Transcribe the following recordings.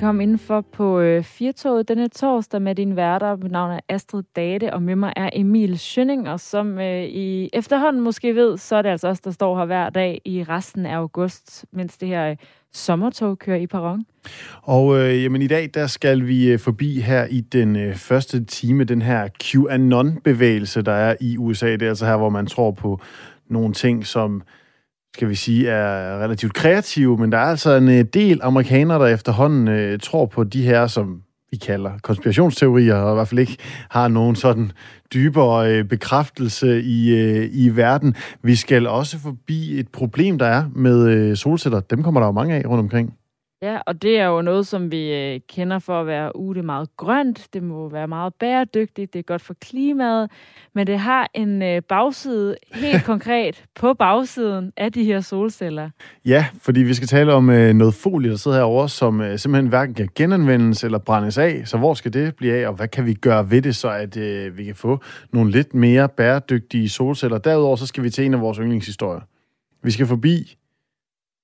Velkommen indenfor på øh, Firtoget denne torsdag med din værter. Mit navn er Astrid Date, og med mig er Emil Schønning, og som øh, I efterhånden måske ved, så er det altså os, der står her hver dag i resten af august, mens det her øh, sommertog kører i perron. Og øh, jamen, i dag der skal vi øh, forbi her i den øh, første time, den her QAnon-bevægelse, der er i USA. Det er altså her, hvor man tror på nogle ting, som skal vi sige, er relativt kreative, men der er altså en øh, del amerikanere, der efterhånden øh, tror på de her, som vi kalder konspirationsteorier, og i hvert fald ikke har nogen sådan dybere øh, bekræftelse i, øh, i verden. Vi skal også forbi et problem, der er med øh, solceller. Dem kommer der jo mange af rundt omkring. Ja, og det er jo noget, som vi øh, kender for at være ude. Er meget grønt, det må være meget bæredygtigt, det er godt for klimaet, men det har en øh, bagside helt konkret på bagsiden af de her solceller. Ja, fordi vi skal tale om øh, noget folie, der sidder herovre, som øh, simpelthen hverken kan genanvendes eller brændes af. Så hvor skal det blive af, og hvad kan vi gøre ved det, så at øh, vi kan få nogle lidt mere bæredygtige solceller? Derudover så skal vi til en af vores yndlingshistorier. Vi skal forbi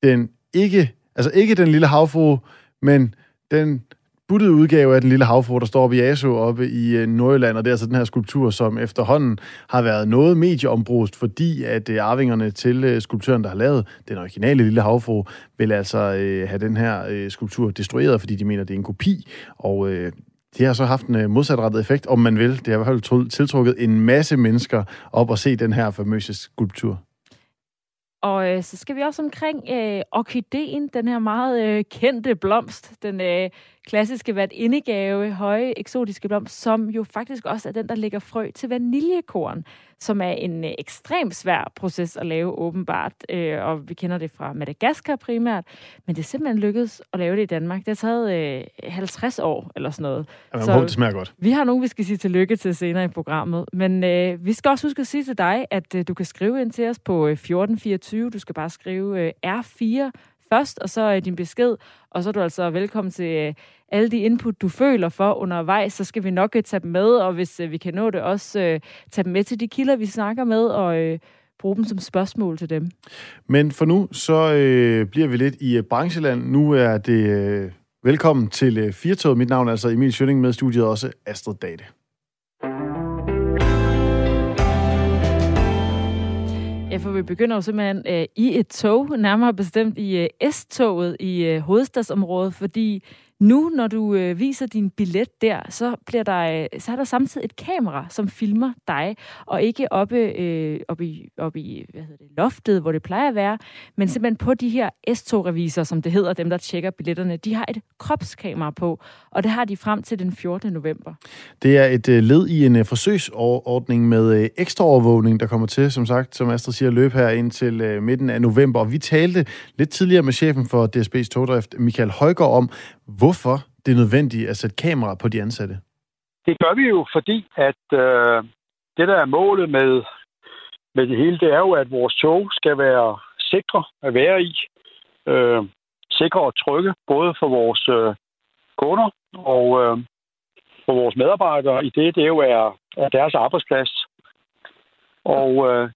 den ikke Altså ikke den lille havfru, men den buttede udgave af den lille havfru, der står oppe i Aso oppe i øh, Nordjylland, og det er altså den her skulptur, som efterhånden har været noget medieombrust, fordi at øh, arvingerne til øh, skulptøren, der har lavet den originale lille havfru, vil altså øh, have den her øh, skulptur destrueret, fordi de mener, det er en kopi, og øh, det har så haft en øh, modsatrettet effekt, om man vil. Det har i hvert fald tiltrukket en masse mennesker op og se den her famøse skulptur. Og øh, så skal vi også omkring øh, orkideen, den her meget øh, kendte blomst, den øh, klassiske hvert indegave, høje, eksotiske blomst, som jo faktisk også er den, der lægger frø til vaniljekorn, som er en øh, ekstremt svær proces at lave åbenbart, øh, og vi kender det fra Madagaskar primært, men det er simpelthen lykkedes at lave det i Danmark. Det har taget øh, 50 år eller sådan noget. Ja, så det smager godt. Vi har nogen, vi skal sige tillykke til senere i programmet, men øh, vi skal også huske at sige til dig, at øh, du kan skrive ind til os på 1424. Øh, du skal bare skrive øh, R4 først, og så er din besked, og så er du altså velkommen til øh, alle de input, du føler for undervejs, så skal vi nok øh, tage dem med, og hvis øh, vi kan nå det, også øh, tage dem med til de kilder, vi snakker med, og øh, bruge dem som spørgsmål til dem. Men for nu, så øh, bliver vi lidt i brancheland. Nu er det øh, velkommen til øh, Firtoget. Mit navn er altså Emil Schønning med studiet, også Astrid Date. Ja, for vi begynder jo simpelthen øh, i et tog, nærmere bestemt i øh, S-toget i øh, hovedstadsområdet, fordi nu, når du øh, viser din billet der, så, bliver der, øh, så er der samtidig et kamera, som filmer dig, og ikke oppe, øh, oppe, i, oppe i hvad hedder det, loftet, hvor det plejer at være, men simpelthen på de her S-tog-reviser, som det hedder, dem der tjekker billetterne, de har et kropskamera på, og det har de frem til den 14. november. Det er et øh, led i en øh, forsøgsordning med øh, ekstraovervågning, der kommer til, som sagt, som Astrid siger, løb her ind til øh, midten af november. Og vi talte lidt tidligere med chefen for DSB's togdrift, Michael Højgaard, om, hvorfor det er nødvendigt at sætte kamera på de ansatte? Det gør vi jo, fordi at øh, det, der er målet med, med det hele, det er jo, at vores tog skal være sikre at være i. Øh, sikre og trygge, både for vores øh, kunder og øh, for vores medarbejdere i det, det jo er, er deres arbejdsplads. Og øh,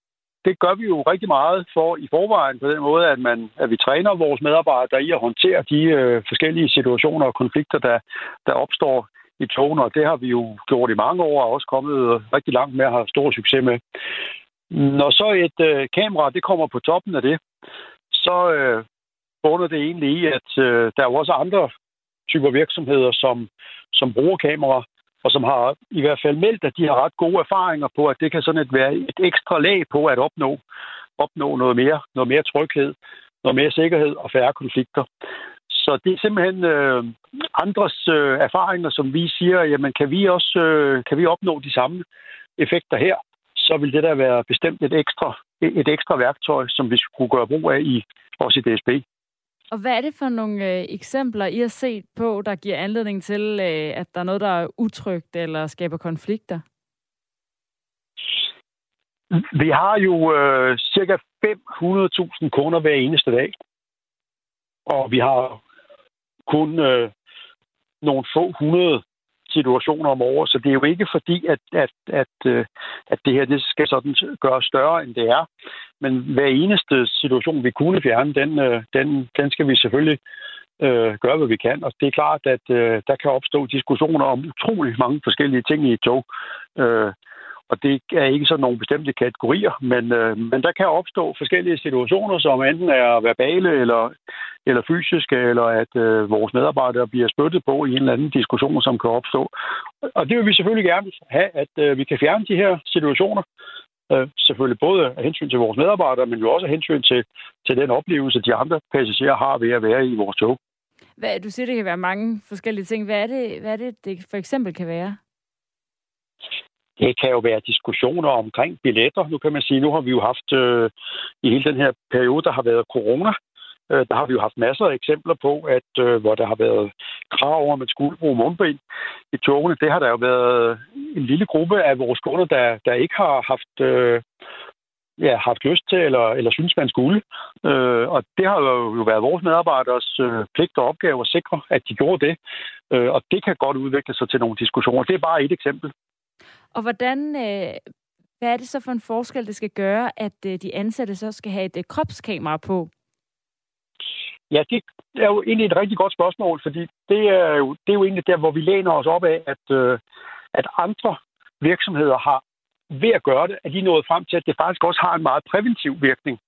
det gør vi jo rigtig meget for i forvejen på den måde, at, man, at vi træner vores medarbejdere i at håndtere de øh, forskellige situationer og konflikter, der, der opstår i togene, og det har vi jo gjort i mange år og også kommet rigtig langt med at have stor succes med. Når så et øh, kamera det kommer på toppen af det, så øh, bunder det egentlig i, at øh, der er jo også andre typer virksomheder, som, som bruger kamera, og som har i hvert fald meldt, at de har ret gode erfaringer på, at det kan sådan et være et ekstra lag på at opnå, opnå noget mere, noget mere tryghed, noget mere sikkerhed og færre konflikter. Så det er simpelthen øh, andres øh, erfaringer, som vi siger, jamen kan vi også øh, kan vi opnå de samme effekter her, så vil det der være bestemt et ekstra, et ekstra værktøj, som vi skulle gøre brug af i, også i DSB. Og hvad er det for nogle øh, eksempler, I har set på, der giver anledning til, øh, at der er noget, der er utrygt eller skaber konflikter? Vi har jo øh, cirka 500.000 kunder hver eneste dag. Og vi har kun øh, nogle få hundrede situationer om året, så det er jo ikke fordi, at, at, at, øh, at det her det skal sådan gøres større, end det er. Men hver eneste situation, vi kunne fjerne, den, øh, den, den skal vi selvfølgelig øh, gøre, hvad vi kan. Og det er klart, at øh, der kan opstå diskussioner om utrolig mange forskellige ting i et tog. Øh, og det er ikke sådan nogle bestemte kategorier, men, øh, men der kan opstå forskellige situationer, som enten er verbale eller, eller fysiske, eller at øh, vores medarbejdere bliver spyttet på i en eller anden diskussion, som kan opstå. Og det vil vi selvfølgelig gerne have, at øh, vi kan fjerne de her situationer. Øh, selvfølgelig både af hensyn til vores medarbejdere, men jo også af hensyn til, til den oplevelse, de andre passagerer har ved at være i vores tog. Hvad, du siger, det kan være mange forskellige ting. Hvad er det, hvad er det, det for eksempel kan være? Det kan jo være diskussioner omkring billetter. Nu kan man sige, nu har vi jo haft øh, i hele den her periode, der har været corona, øh, der har vi jo haft masser af eksempler på, at øh, hvor der har været krav om, at man skulle bruge mundbind i togene. Det har der jo været en lille gruppe af vores kunder, der, der ikke har haft øh, ja, haft lyst til, eller, eller synes, man skulle. Øh, og det har jo været vores medarbejderes øh, pligt og opgave at sikre, at de gjorde det. Øh, og det kan godt udvikle sig til nogle diskussioner. Det er bare et eksempel. Og hvordan, øh, hvad er det så for en forskel, det skal gøre, at øh, de ansatte så skal have et øh, kropskamera på? Ja, det er jo egentlig et rigtig godt spørgsmål, fordi det er jo, det er jo egentlig der, hvor vi læner os op af, at, øh, at andre virksomheder har ved at gøre det, at de nået frem til, at det faktisk også har en meget præventiv virkning.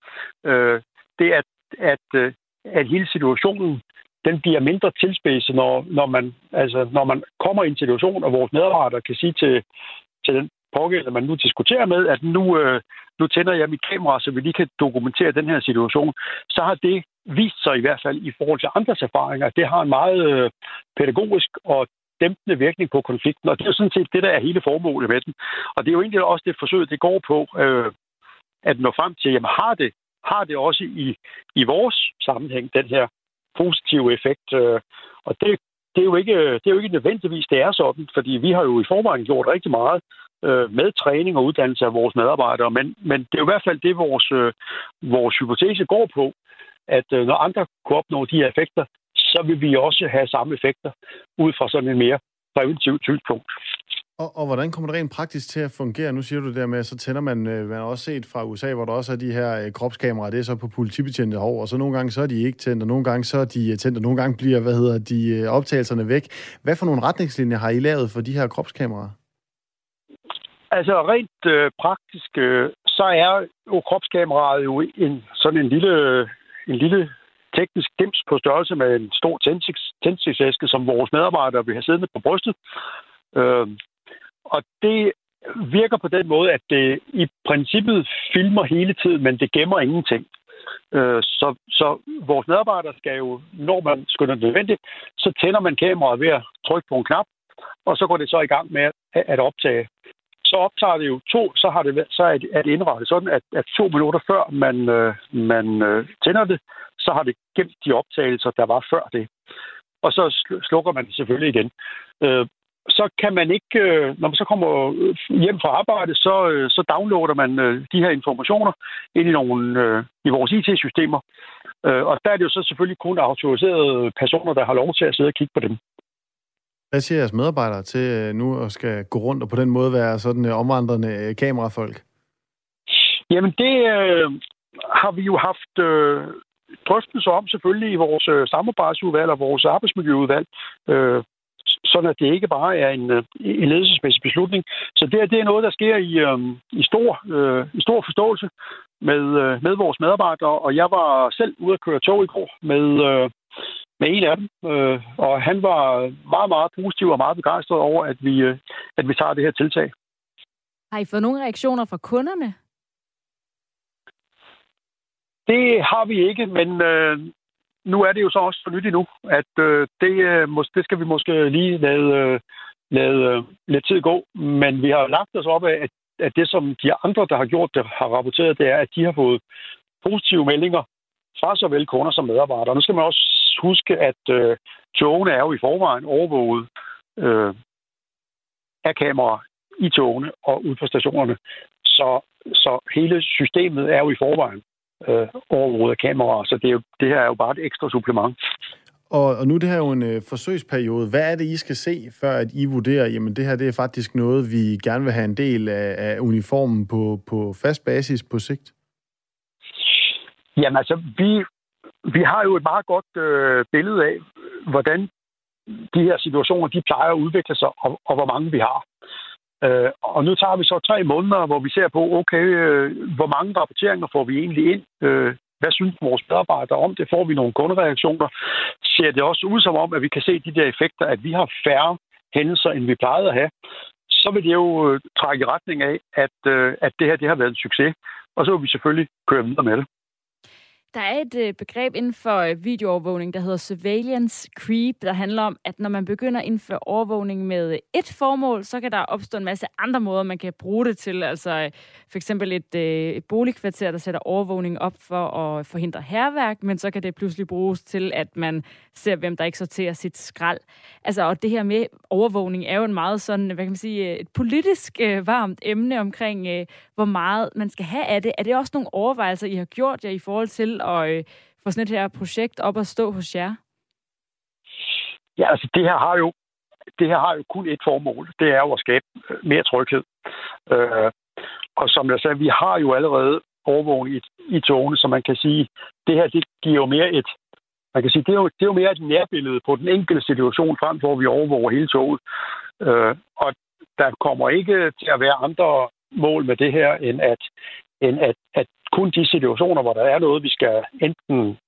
Øh, det at, at, øh, at hele situationen den bliver mindre tilspidset, når, når, man, altså, når man kommer i en situation, og vores medarbejdere kan sige til, til den pågældende, man nu diskuterer med, at nu, øh, nu tænder jeg mit kamera, så vi lige kan dokumentere den her situation, så har det vist sig i hvert fald i forhold til andres erfaringer, at det har en meget øh, pædagogisk og dæmpende virkning på konflikten, og det er jo sådan set det, der er hele formålet med den. Og det er jo egentlig også det forsøg, det går på, øh, at nå frem til, jamen har det, har det også i, i vores sammenhæng, den her positive effekt. Øh, og det, det, er jo ikke, øh, det er jo ikke nødvendigvis, det er sådan, fordi vi har jo i forvejen gjort rigtig meget øh, med træning og uddannelse af vores medarbejdere, men, men det er jo i hvert fald det, vores, øh, vores hypotese går på, at øh, når andre kunne opnå de her effekter, så vil vi også have samme effekter ud fra sådan en mere præventiv synspunkt. Og, og hvordan kommer det rent praktisk til at fungere? Nu siger du det der med, så tænder man, øh, man har også set fra USA, hvor der også er de her øh, kropskameraer, det er så på politibetjente hår, og så nogle gange så er de ikke tændt, og nogle gange så er de øh, tændt, og nogle gange bliver, hvad hedder de, øh, optagelserne væk. Hvad for nogle retningslinjer har I lavet for de her kropskameraer? Altså rent øh, praktisk, øh, så er jo kropskameraet jo en, sådan en lille, en lille teknisk dims på størrelse med en stor tændstiksæske, som vores medarbejdere vil have siddende på brystet. Øh, og det virker på den måde, at det i princippet filmer hele tiden, men det gemmer ingenting. Øh, så, så vores medarbejdere skal jo, når man skynder det nødvendigt, så tænder man kameraet ved at trykke på en knap, og så går det så i gang med at optage. Så optager det jo to, så, har det, så er, det, indrettet sådan, at, at to minutter før man, øh, man øh, tænder det, så har det gemt de optagelser, der var før det. Og så slukker man det selvfølgelig igen. Øh, Øh, så kan man ikke, øh, når man så kommer hjem fra arbejde, så, øh, så downloader man øh, de her informationer ind i, nogle, i vores IT-systemer. Og der er det jo så selvfølgelig kun autoriserede personer, der har lov til at sidde og kigge på dem. Hvad siger jeres medarbejdere til nu at skal gå rundt og på den måde være sådan omvandrende kamerafolk? Jamen det øh, har vi jo haft øh, drøftelser om selvfølgelig i vores øh, samarbejdsudvalg og vores arbejdsmiljøudvalg. Øh, sådan at det ikke bare er en, øh, en ledelsesmæssig beslutning. Så det, det er noget, der sker i, øh, i, stor, øh, i stor forståelse med, øh, med vores medarbejdere, og jeg var selv ude at køre tog i går med, øh, med en af dem, øh, og han var meget, meget positiv og meget begejstret over, at vi, øh, at vi tager det her tiltag. Har I fået nogle reaktioner fra kunderne? Det har vi ikke, men øh, nu er det jo så også for nyt endnu, at øh, det, øh, det skal vi måske lige lade, øh, lade øh, lidt tid gå. Men vi har lagt os op af, at, at det, som de andre, der har gjort det, har rapporteret, det er, at de har fået positive meldinger fra såvel kunder som medarbejdere. Nu skal man også huske, at øh, togene er jo i forvejen overvåget øh, af kameraer i togene og ud på stationerne. Så, så hele systemet er jo i forvejen øh, overvåget af kameraer, så det, er jo, det her er jo bare et ekstra supplement. Og, og nu er det her jo en øh, forsøgsperiode. Hvad er det, I skal se, før at I vurderer, jamen det her det er faktisk noget, vi gerne vil have en del af, af uniformen på, på fast basis på sigt? Jamen altså, vi vi har jo et meget godt øh, billede af, hvordan de her situationer, de plejer at udvikle sig, og, og hvor mange vi har. Øh, og nu tager vi så tre måneder, hvor vi ser på, okay, øh, hvor mange rapporteringer får vi egentlig ind? Øh, hvad synes vores medarbejdere om det? Får vi nogle kundereaktioner? Ser det også ud som om, at vi kan se de der effekter, at vi har færre hændelser, end vi plejede at have? Så vil det jo øh, trække i retning af, at, øh, at det her det har været en succes. Og så vil vi selvfølgelig køre videre med det. Der er et øh, begreb inden for øh, videoovervågning, der hedder surveillance creep, der handler om, at når man begynder at indføre overvågning med øh, et formål, så kan der opstå en masse andre måder, man kan bruge det til. Altså øh, for eksempel et, øh, et boligkvarter, der sætter overvågning op for at forhindre herværk, men så kan det pludselig bruges til, at man ser, hvem der ikke sorterer sit skrald. Altså, og det her med overvågning er jo en meget sådan, hvad kan man sige, øh, et politisk øh, varmt emne omkring, øh, hvor meget man skal have af det. Er det også nogle overvejelser, I har gjort jer i forhold til at øh, få sådan et her projekt op at stå hos jer? Ja, altså det her har jo det her har jo kun et formål. Det er jo at skabe øh, mere tryghed. Øh, og som jeg sagde, vi har jo allerede overvågning i, i togene, så man kan sige, det her det giver jo mere et, man kan sige, det er jo, det er jo mere et nærbillede på den enkelte situation, frem for at vi overvåger hele toget. Øh, og der kommer ikke til at være andre mål med det her, end at, end at, at kun de situationer, hvor der er noget, vi skal enten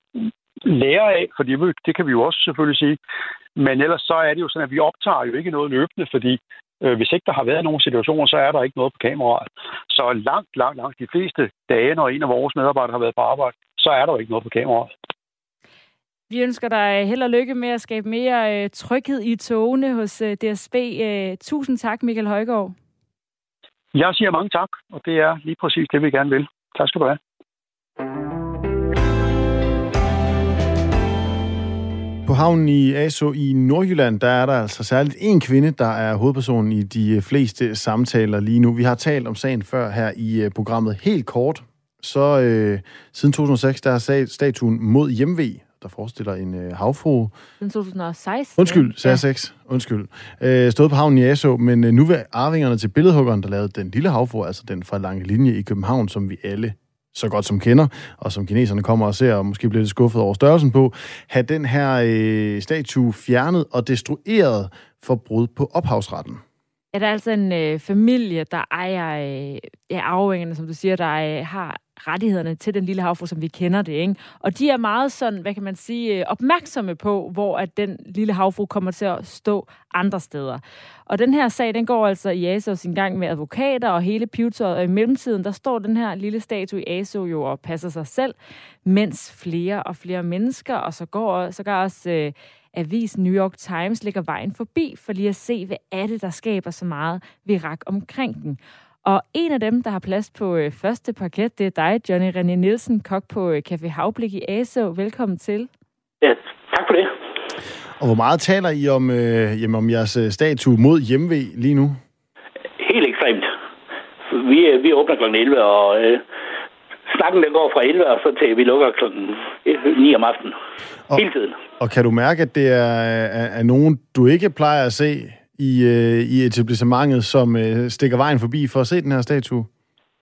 lære af, for det kan vi jo også selvfølgelig sige, men ellers så er det jo sådan, at vi optager jo ikke noget løbende, fordi øh, hvis ikke der har været nogen situationer, så er der ikke noget på kameraet. Så langt, langt, langt de fleste dage, når en af vores medarbejdere har været på arbejde, så er der jo ikke noget på kameraet. Vi ønsker dig held og lykke med at skabe mere øh, tryghed i togene hos øh, DSB. Øh, tusind tak, Michael Højgaard. Jeg siger mange tak, og det er lige præcis det, vi gerne vil. Tak skal du have. På havnen i ASO i Nordjylland, der er der altså særligt en kvinde, der er hovedpersonen i de øh, fleste samtaler lige nu. Vi har talt om sagen før her i øh, programmet helt kort. Så øh, siden 2006, der har statuen mod hjemve der forestiller en øh, havfru. Den 2016? Undskyld, sagde ja. 6. Undskyld. Øh, stod på havnen i Aso, men øh, nu vil arvingerne til billedhuggeren, der lavede den lille havfru, altså den fra Lange Linje i København, som vi alle så godt som kender, og som kineserne kommer og ser, og måske bliver lidt skuffet over størrelsen på, have den her øh, statue fjernet og destrueret for brud på ophavsretten. Er der altså en øh, familie, der ejer øh, ja, arvingerne, som du siger, der øh, har rettighederne til den lille havfru, som vi kender det, ikke? Og de er meget sådan, hvad kan man sige, øh, opmærksomme på, hvor at den lille havfru kommer til at stå andre steder. Og den her sag, den går altså i ASO sin gang med advokater og hele pivetøjet, og i mellemtiden, der står den her lille statue i ASO jo og passer sig selv, mens flere og flere mennesker, og så går så går også øh, avisen New York Times lægger vejen forbi for lige at se, hvad er det, der skaber så meget virak omkring den. Og en af dem, der har plads på øh, første parket, det er dig, Johnny René Nielsen, kok på øh, Café Havblik i ASO. Velkommen til. Ja, tak for det. Og hvor meget taler I om, øh, jamen, om jeres øh, statue mod hjemve lige nu? Helt ekstremt. Vi, øh, vi åbner kl. 11, og øh, snakken den går fra 11, og så til vi lukker kl. 9 om aftenen. Og, Hele tiden. Og kan du mærke, at det er, er, er nogen, du ikke plejer at se i, øh, i etablissementet, som øh, stikker vejen forbi for at se den her statue?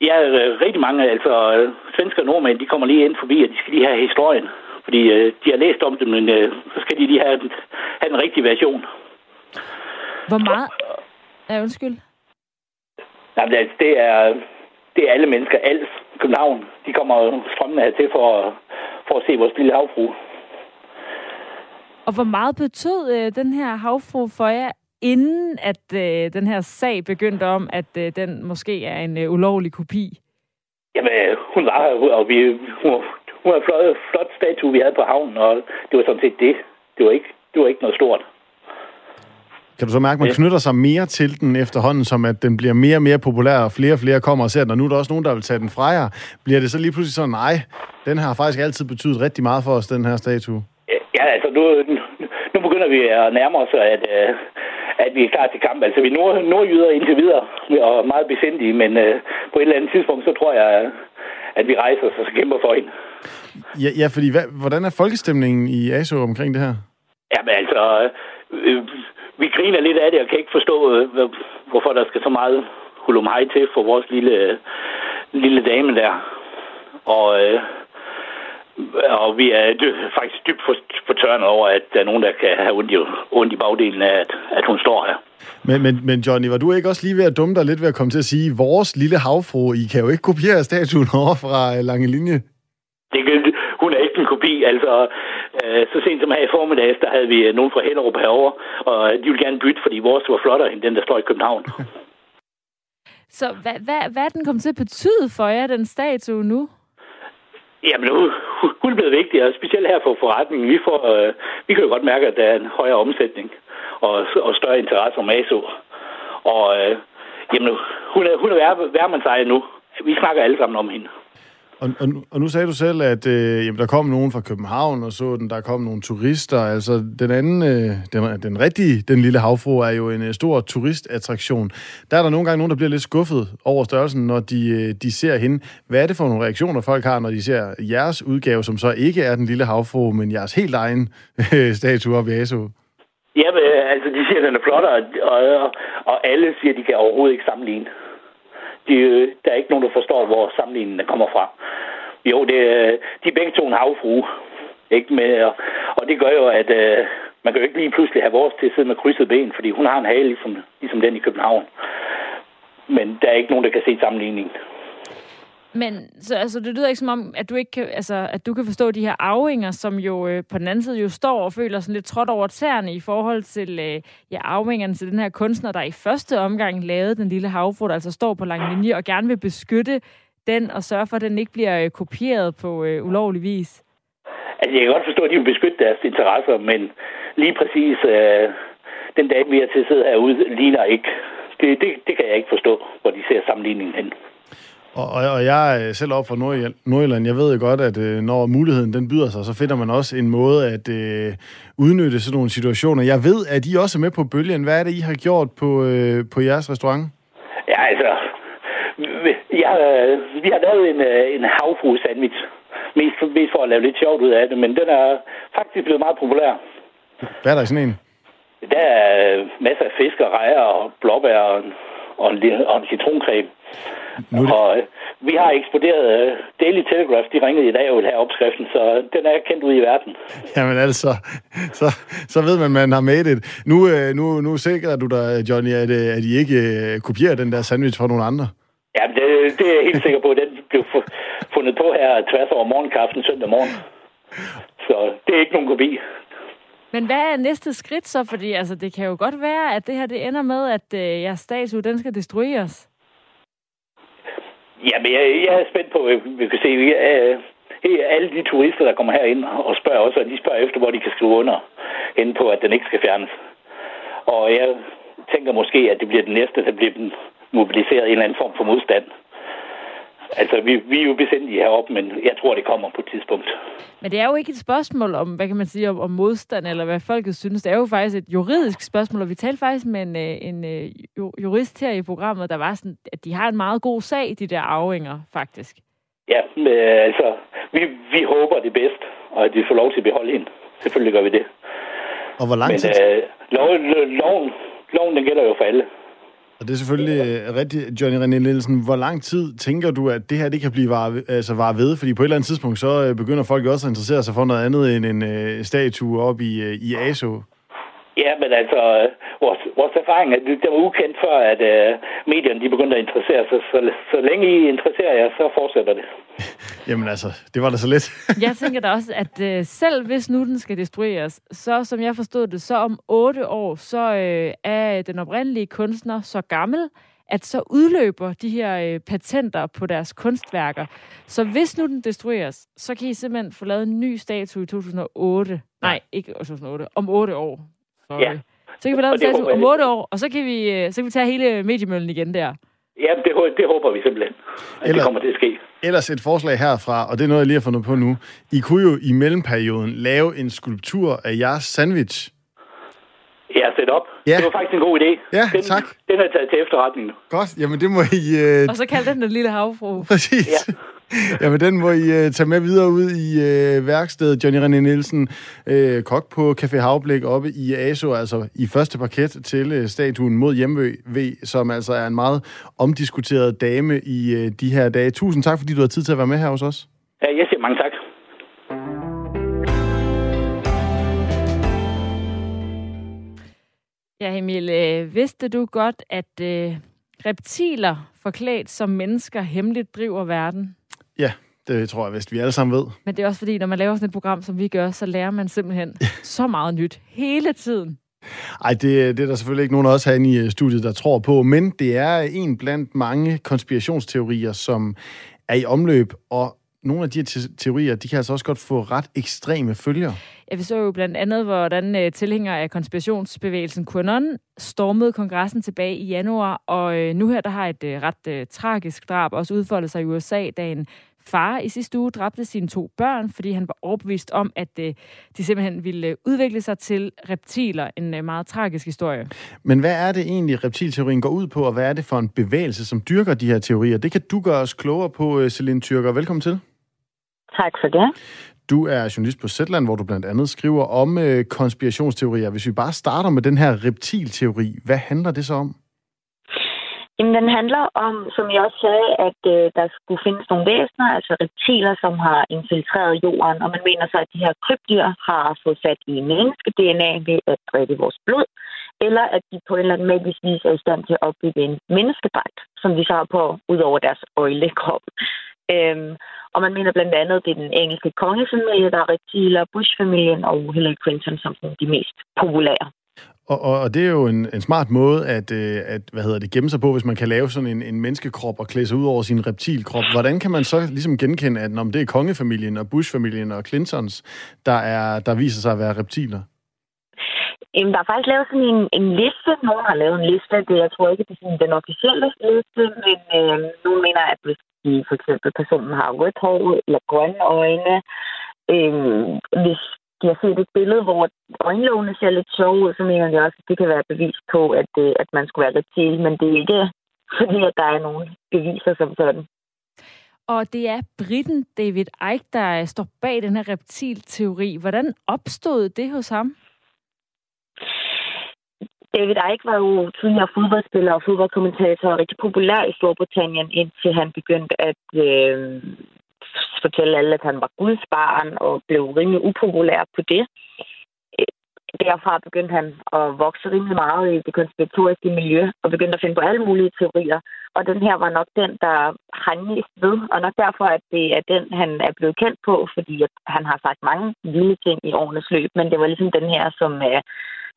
Ja, øh, rigtig mange. Altså, øh, svenske og nordmænd, de kommer lige ind forbi, og de skal lige have historien. Fordi øh, de har læst om det, men øh, så skal de lige have, have den rigtige version. Hvor meget? Ja, undskyld. Jamen, altså, det er, det er alle mennesker. Alt København, de kommer strømmende hertil for, for at se vores lille havfru. Og hvor meget betød øh, den her havfru for jer, inden at øh, den her sag begyndte om, at øh, den måske er en øh, ulovlig kopi? Jamen, hun var her, og vi, hun, hun var en flot, flot statue, vi havde på havnen, og det var sådan set det. Det var ikke, det var ikke noget stort. Kan du så mærke, at man knytter sig mere til den efterhånden, som at den bliver mere og mere populær, og flere og flere kommer og ser den, og nu er der også nogen, der vil tage den fra jer. Bliver det så lige pludselig sådan, nej, den har faktisk altid betydet rigtig meget for os, den her statue? Ja, altså nu, nu begynder vi at nærme os, at, øh, at vi er klar til kamp. Altså vi er nord, nordjyder indtil videre, og meget besindige, men uh, på et eller andet tidspunkt, så tror jeg, at vi rejser os og kæmper for hende. Ja, ja fordi hvad, hvordan er folkestemningen i ASO omkring det her? Jamen altså, øh, vi griner lidt af det, og kan ikke forstå, øh, hvorfor der skal så meget hulumhej til for vores lille, lille dame der. Og, øh, Og vi er faktisk dybt fortørnet over, at der er nogen, der kan have ondt i, ondt i bagdelen af, at, at hun står her. Men, men, men Johnny, var du ikke også lige ved at dumme dig lidt ved at komme til at sige, vores lille havfru, I kan jo ikke kopiere statuen over fra Lange Linje? Det, hun er ikke en kopi. Altså, øh, så sent som her i formiddags, der havde vi nogen fra Hellerup herovre, og de ville gerne bytte, fordi vores var flottere end den, der står i København. Så hvad, hvad, hvad er den kommet til at betyde for jer, den statue nu? Jamen, hun, guld er blevet vigtigere, specielt her for forretningen. Vi, får, øh, vi kan jo godt mærke, at der er en højere omsætning og, og større interesse om ASO. Og øh, jamen, hun er, hun er værre, værre nu. Vi snakker alle sammen om hende. Og, og, og nu sagde du selv, at øh, jamen, der kom nogen fra København, og så den, der kom nogle turister. Altså, den anden, øh, den, den rigtige, den lille havfru, er jo en øh, stor turistattraktion. Der er der nogle gange nogen, der bliver lidt skuffet over størrelsen, når de, øh, de ser hende. Hvad er det for nogle reaktioner, folk har, når de ser jeres udgave, som så ikke er den lille havfru, men jeres helt egen øh, statue op i ASO? Jamen, øh, altså, de siger, at den er flot, og, og, og alle siger, at de kan overhovedet ikke sammenligne de, der er ikke nogen, der forstår, hvor sammenligningen kommer fra. Jo, det, de er begge to en havfrue. Ikke med, og, og det gør jo, at øh, man kan jo ikke lige pludselig have vores til at sidde med krydset ben, fordi hun har en hale, ligesom, ligesom den i København. Men der er ikke nogen, der kan se sammenligningen. Men så, altså, det lyder ikke som om, at du ikke kan, altså, at du kan forstå de her arvinger, som jo øh, på den anden side jo står og føler sådan lidt trådt over tæerne i forhold til øh, ja, arvingerne til den her kunstner, der i første omgang lavede den lille havfru, der altså står på lang linje og gerne vil beskytte den og sørge for, at den ikke bliver øh, kopieret på øh, ulovlig vis. Altså, jeg kan godt forstå, at de vil beskytte deres interesser, men lige præcis øh, den dag, vi har til at sidde herude, ligner ikke. Det, det, det kan jeg ikke forstå, hvor de ser sammenligningen hen. Og, og, og jeg er selv op fra Nordjylland. Jeg ved jo godt, at øh, når muligheden den byder sig, så finder man også en måde at øh, udnytte sådan nogle situationer. Jeg ved, at I også er med på bølgen. Hvad er det, I har gjort på, øh, på jeres restaurant? Ja, altså... Jeg, vi har lavet en, øh, en havfru-sandwich. Mest, mest for at lave lidt sjovt ud af det, men den er faktisk blevet meget populær. Hvad er der i sådan en? Der er masser af fisk og rejer og blåbær og, og, en, og en citroncreme. Nu det... Og øh, vi har eksploderet uh, Daily Telegraph, de ringede i dag og have opskriften, så den er kendt ud i verden. Jamen altså, så, så ved man, at man har made it. Nu, uh, nu, nu sikrer du dig, Johnny, at, uh, at I ikke uh, kopierer den der sandwich fra nogen andre. Ja, det, det er jeg helt sikker på. Den blev fundet på her tværs over morgenkaffen søndag morgen. Så det er ikke nogen kopi. Men hvad er næste skridt så? Fordi altså, det kan jo godt være, at det her det ender med, at øh, jeres statue den skal destrueres. Jamen, jeg, jeg er spændt på, øh, vi kan se, vi, alle de turister, der kommer herind og spørger også, og de spørger efter, hvor de kan skrive under hen på, at den ikke skal fjernes. Og jeg tænker måske, at det bliver den næste, der bliver mobiliseret en eller anden form for modstand. Altså, vi, vi er jo besindige heroppe, men jeg tror, det kommer på et tidspunkt. Men det er jo ikke et spørgsmål om, hvad kan man sige, om, om modstand, eller hvad folket synes. Det er jo faktisk et juridisk spørgsmål, og vi talte faktisk med en, øh, en, en øh, jurist her i programmet, der var sådan, at de har en meget god sag, de der arvinger, faktisk. Ja, men, altså, vi, vi håber det bedst, og at vi får lov til at beholde hende. Selvfølgelig gør vi det. Og hvor lang tid? Men øh, loven, loven, loven, den gælder jo for alle. Og det er selvfølgelig øh, rigtigt, Johnny René Nielsen. Hvor lang tid tænker du, at det her det kan blive var, altså var ved? Fordi på et eller andet tidspunkt, så øh, begynder folk også at interessere sig for noget andet end en øh, statue op i, øh, i ASO. Ja, men altså, vores, vores erfaring er, det var ukendt før, at uh, medierne de begyndte at interessere sig. Så, så længe I interesserer jer, så fortsætter det. Jamen altså, det var da så lidt. jeg tænker da også, at uh, selv hvis nu den skal destrueres, så som jeg forstod det, så om otte år, så uh, er den oprindelige kunstner så gammel, at så udløber de her uh, patenter på deres kunstværker. Så hvis nu den destrueres, så kan I simpelthen få lavet en ny statue i 2008. Nej, ikke 2008. Om otte år. Sorry. Ja. Så kan vi lave en statue om otte år, og så kan vi, så kan vi tage hele mediemøllen igen der. Ja, det, det håber vi simpelthen, at Eller, det kommer til at ske. Ellers et forslag herfra, og det er noget, jeg lige har fundet på nu. I kunne jo i mellemperioden lave en skulptur af jeres sandwich. Ja, sæt op. Ja. Det var faktisk en god idé. Ja, den, tak. Den er taget til efterretning nu. Godt, jamen det må I... Uh... Og så kalde den den lille havfru. Præcis. Ja ja, men den må I uh, tage med videre ud i uh, værkstedet. Johnny René Nielsen, uh, kok på Café Havblik oppe i ASO, altså i første parket til uh, statuen mod Hjemø V, som altså er en meget omdiskuteret dame i uh, de her dage. Tusind tak, fordi du har tid til at være med her hos os. Ja, jeg siger mange tak. Ja, Emil, øh, vidste du godt, at øh, reptiler forklædt som mennesker hemmeligt driver verden? Ja, det tror jeg vist, vi alle sammen ved. Men det er også fordi, når man laver sådan et program, som vi gør, så lærer man simpelthen så meget nyt hele tiden. Ej, det, det er der selvfølgelig ikke nogen af os herinde i øh, studiet, der tror på, men det er en blandt mange konspirationsteorier, som er i omløb, og nogle af de her teorier, de kan altså også godt få ret ekstreme følger. Ja, vi så jo blandt andet, hvordan uh, tilhængere af konspirationsbevægelsen QAnon stormede kongressen tilbage i januar, og uh, nu her der har et uh, ret uh, tragisk drab også udfoldet sig i USA, da en far i sidste uge dræbte sine to børn, fordi han var overbevist om, at uh, de simpelthen ville udvikle sig til reptiler. En uh, meget tragisk historie. Men hvad er det egentlig, reptilteorien går ud på, og hvad er det for en bevægelse, som dyrker de her teorier? Det kan du gøre os klogere på, Celine Tyrker. Velkommen til. Tak for det. Du er journalist på Zetland, hvor du blandt andet skriver om øh, konspirationsteorier. Hvis vi bare starter med den her reptilteori, hvad handler det så om? Jamen, den handler om, som jeg også sagde, at øh, der skulle findes nogle væsener, altså reptiler, som har infiltreret jorden, og man mener så, at de her krybdyr har fået fat i menneske-DNA ved at drikke vores blod, eller at de på en eller anden magisk vis er i stand til at opbygge en menneskedragt, som de så har på ud over deres øjlekrop. Øhm, og man mener blandt andet, at det er den engelske kongefamilie, der er reptiler, Bush-familien og Hillary Clinton som de mest populære. Og, og, og det er jo en, en smart måde at, øh, at hvad hedder det, gemme sig på, hvis man kan lave sådan en, en menneskekrop og klæde sig ud over sin reptilkrop. Hvordan kan man så ligesom genkende, at når det er kongefamilien og Bush-familien og Clintons, der, er, der viser sig at være reptiler? Jamen, der er faktisk lavet sådan en, en liste. Nogen har lavet en liste. Det, jeg tror ikke, det er sådan den officielle liste, men øh, nogen mener, at hvis de for eksempel personen har rødt hår eller grønne øjne, øh, hvis de har set et billede, hvor øjenlågene ser lidt sjove ud, så mener de også, at det kan være bevis på, at, øh, at man skulle være reptil, men det er ikke fordi, at der er nogen beviser som sådan. Og det er britten David Icke, der står bag den her reptilteori. Hvordan opstod det hos ham? David Icke var jo tidligere fodboldspiller og fodboldkommentator og rigtig populær i Storbritannien, indtil han begyndte at øh, fortælle alle, at han var Guds barn og blev rimelig upopulær på det. Derfra begyndte han at vokse rimelig meget i det konspiratoriske miljø og begyndte at finde på alle mulige teorier. Og den her var nok den, der han mest ved, og nok derfor, at det er den, han er blevet kendt på, fordi at han har sagt mange vilde ting i årenes løb, men det var ligesom den her, som, uh,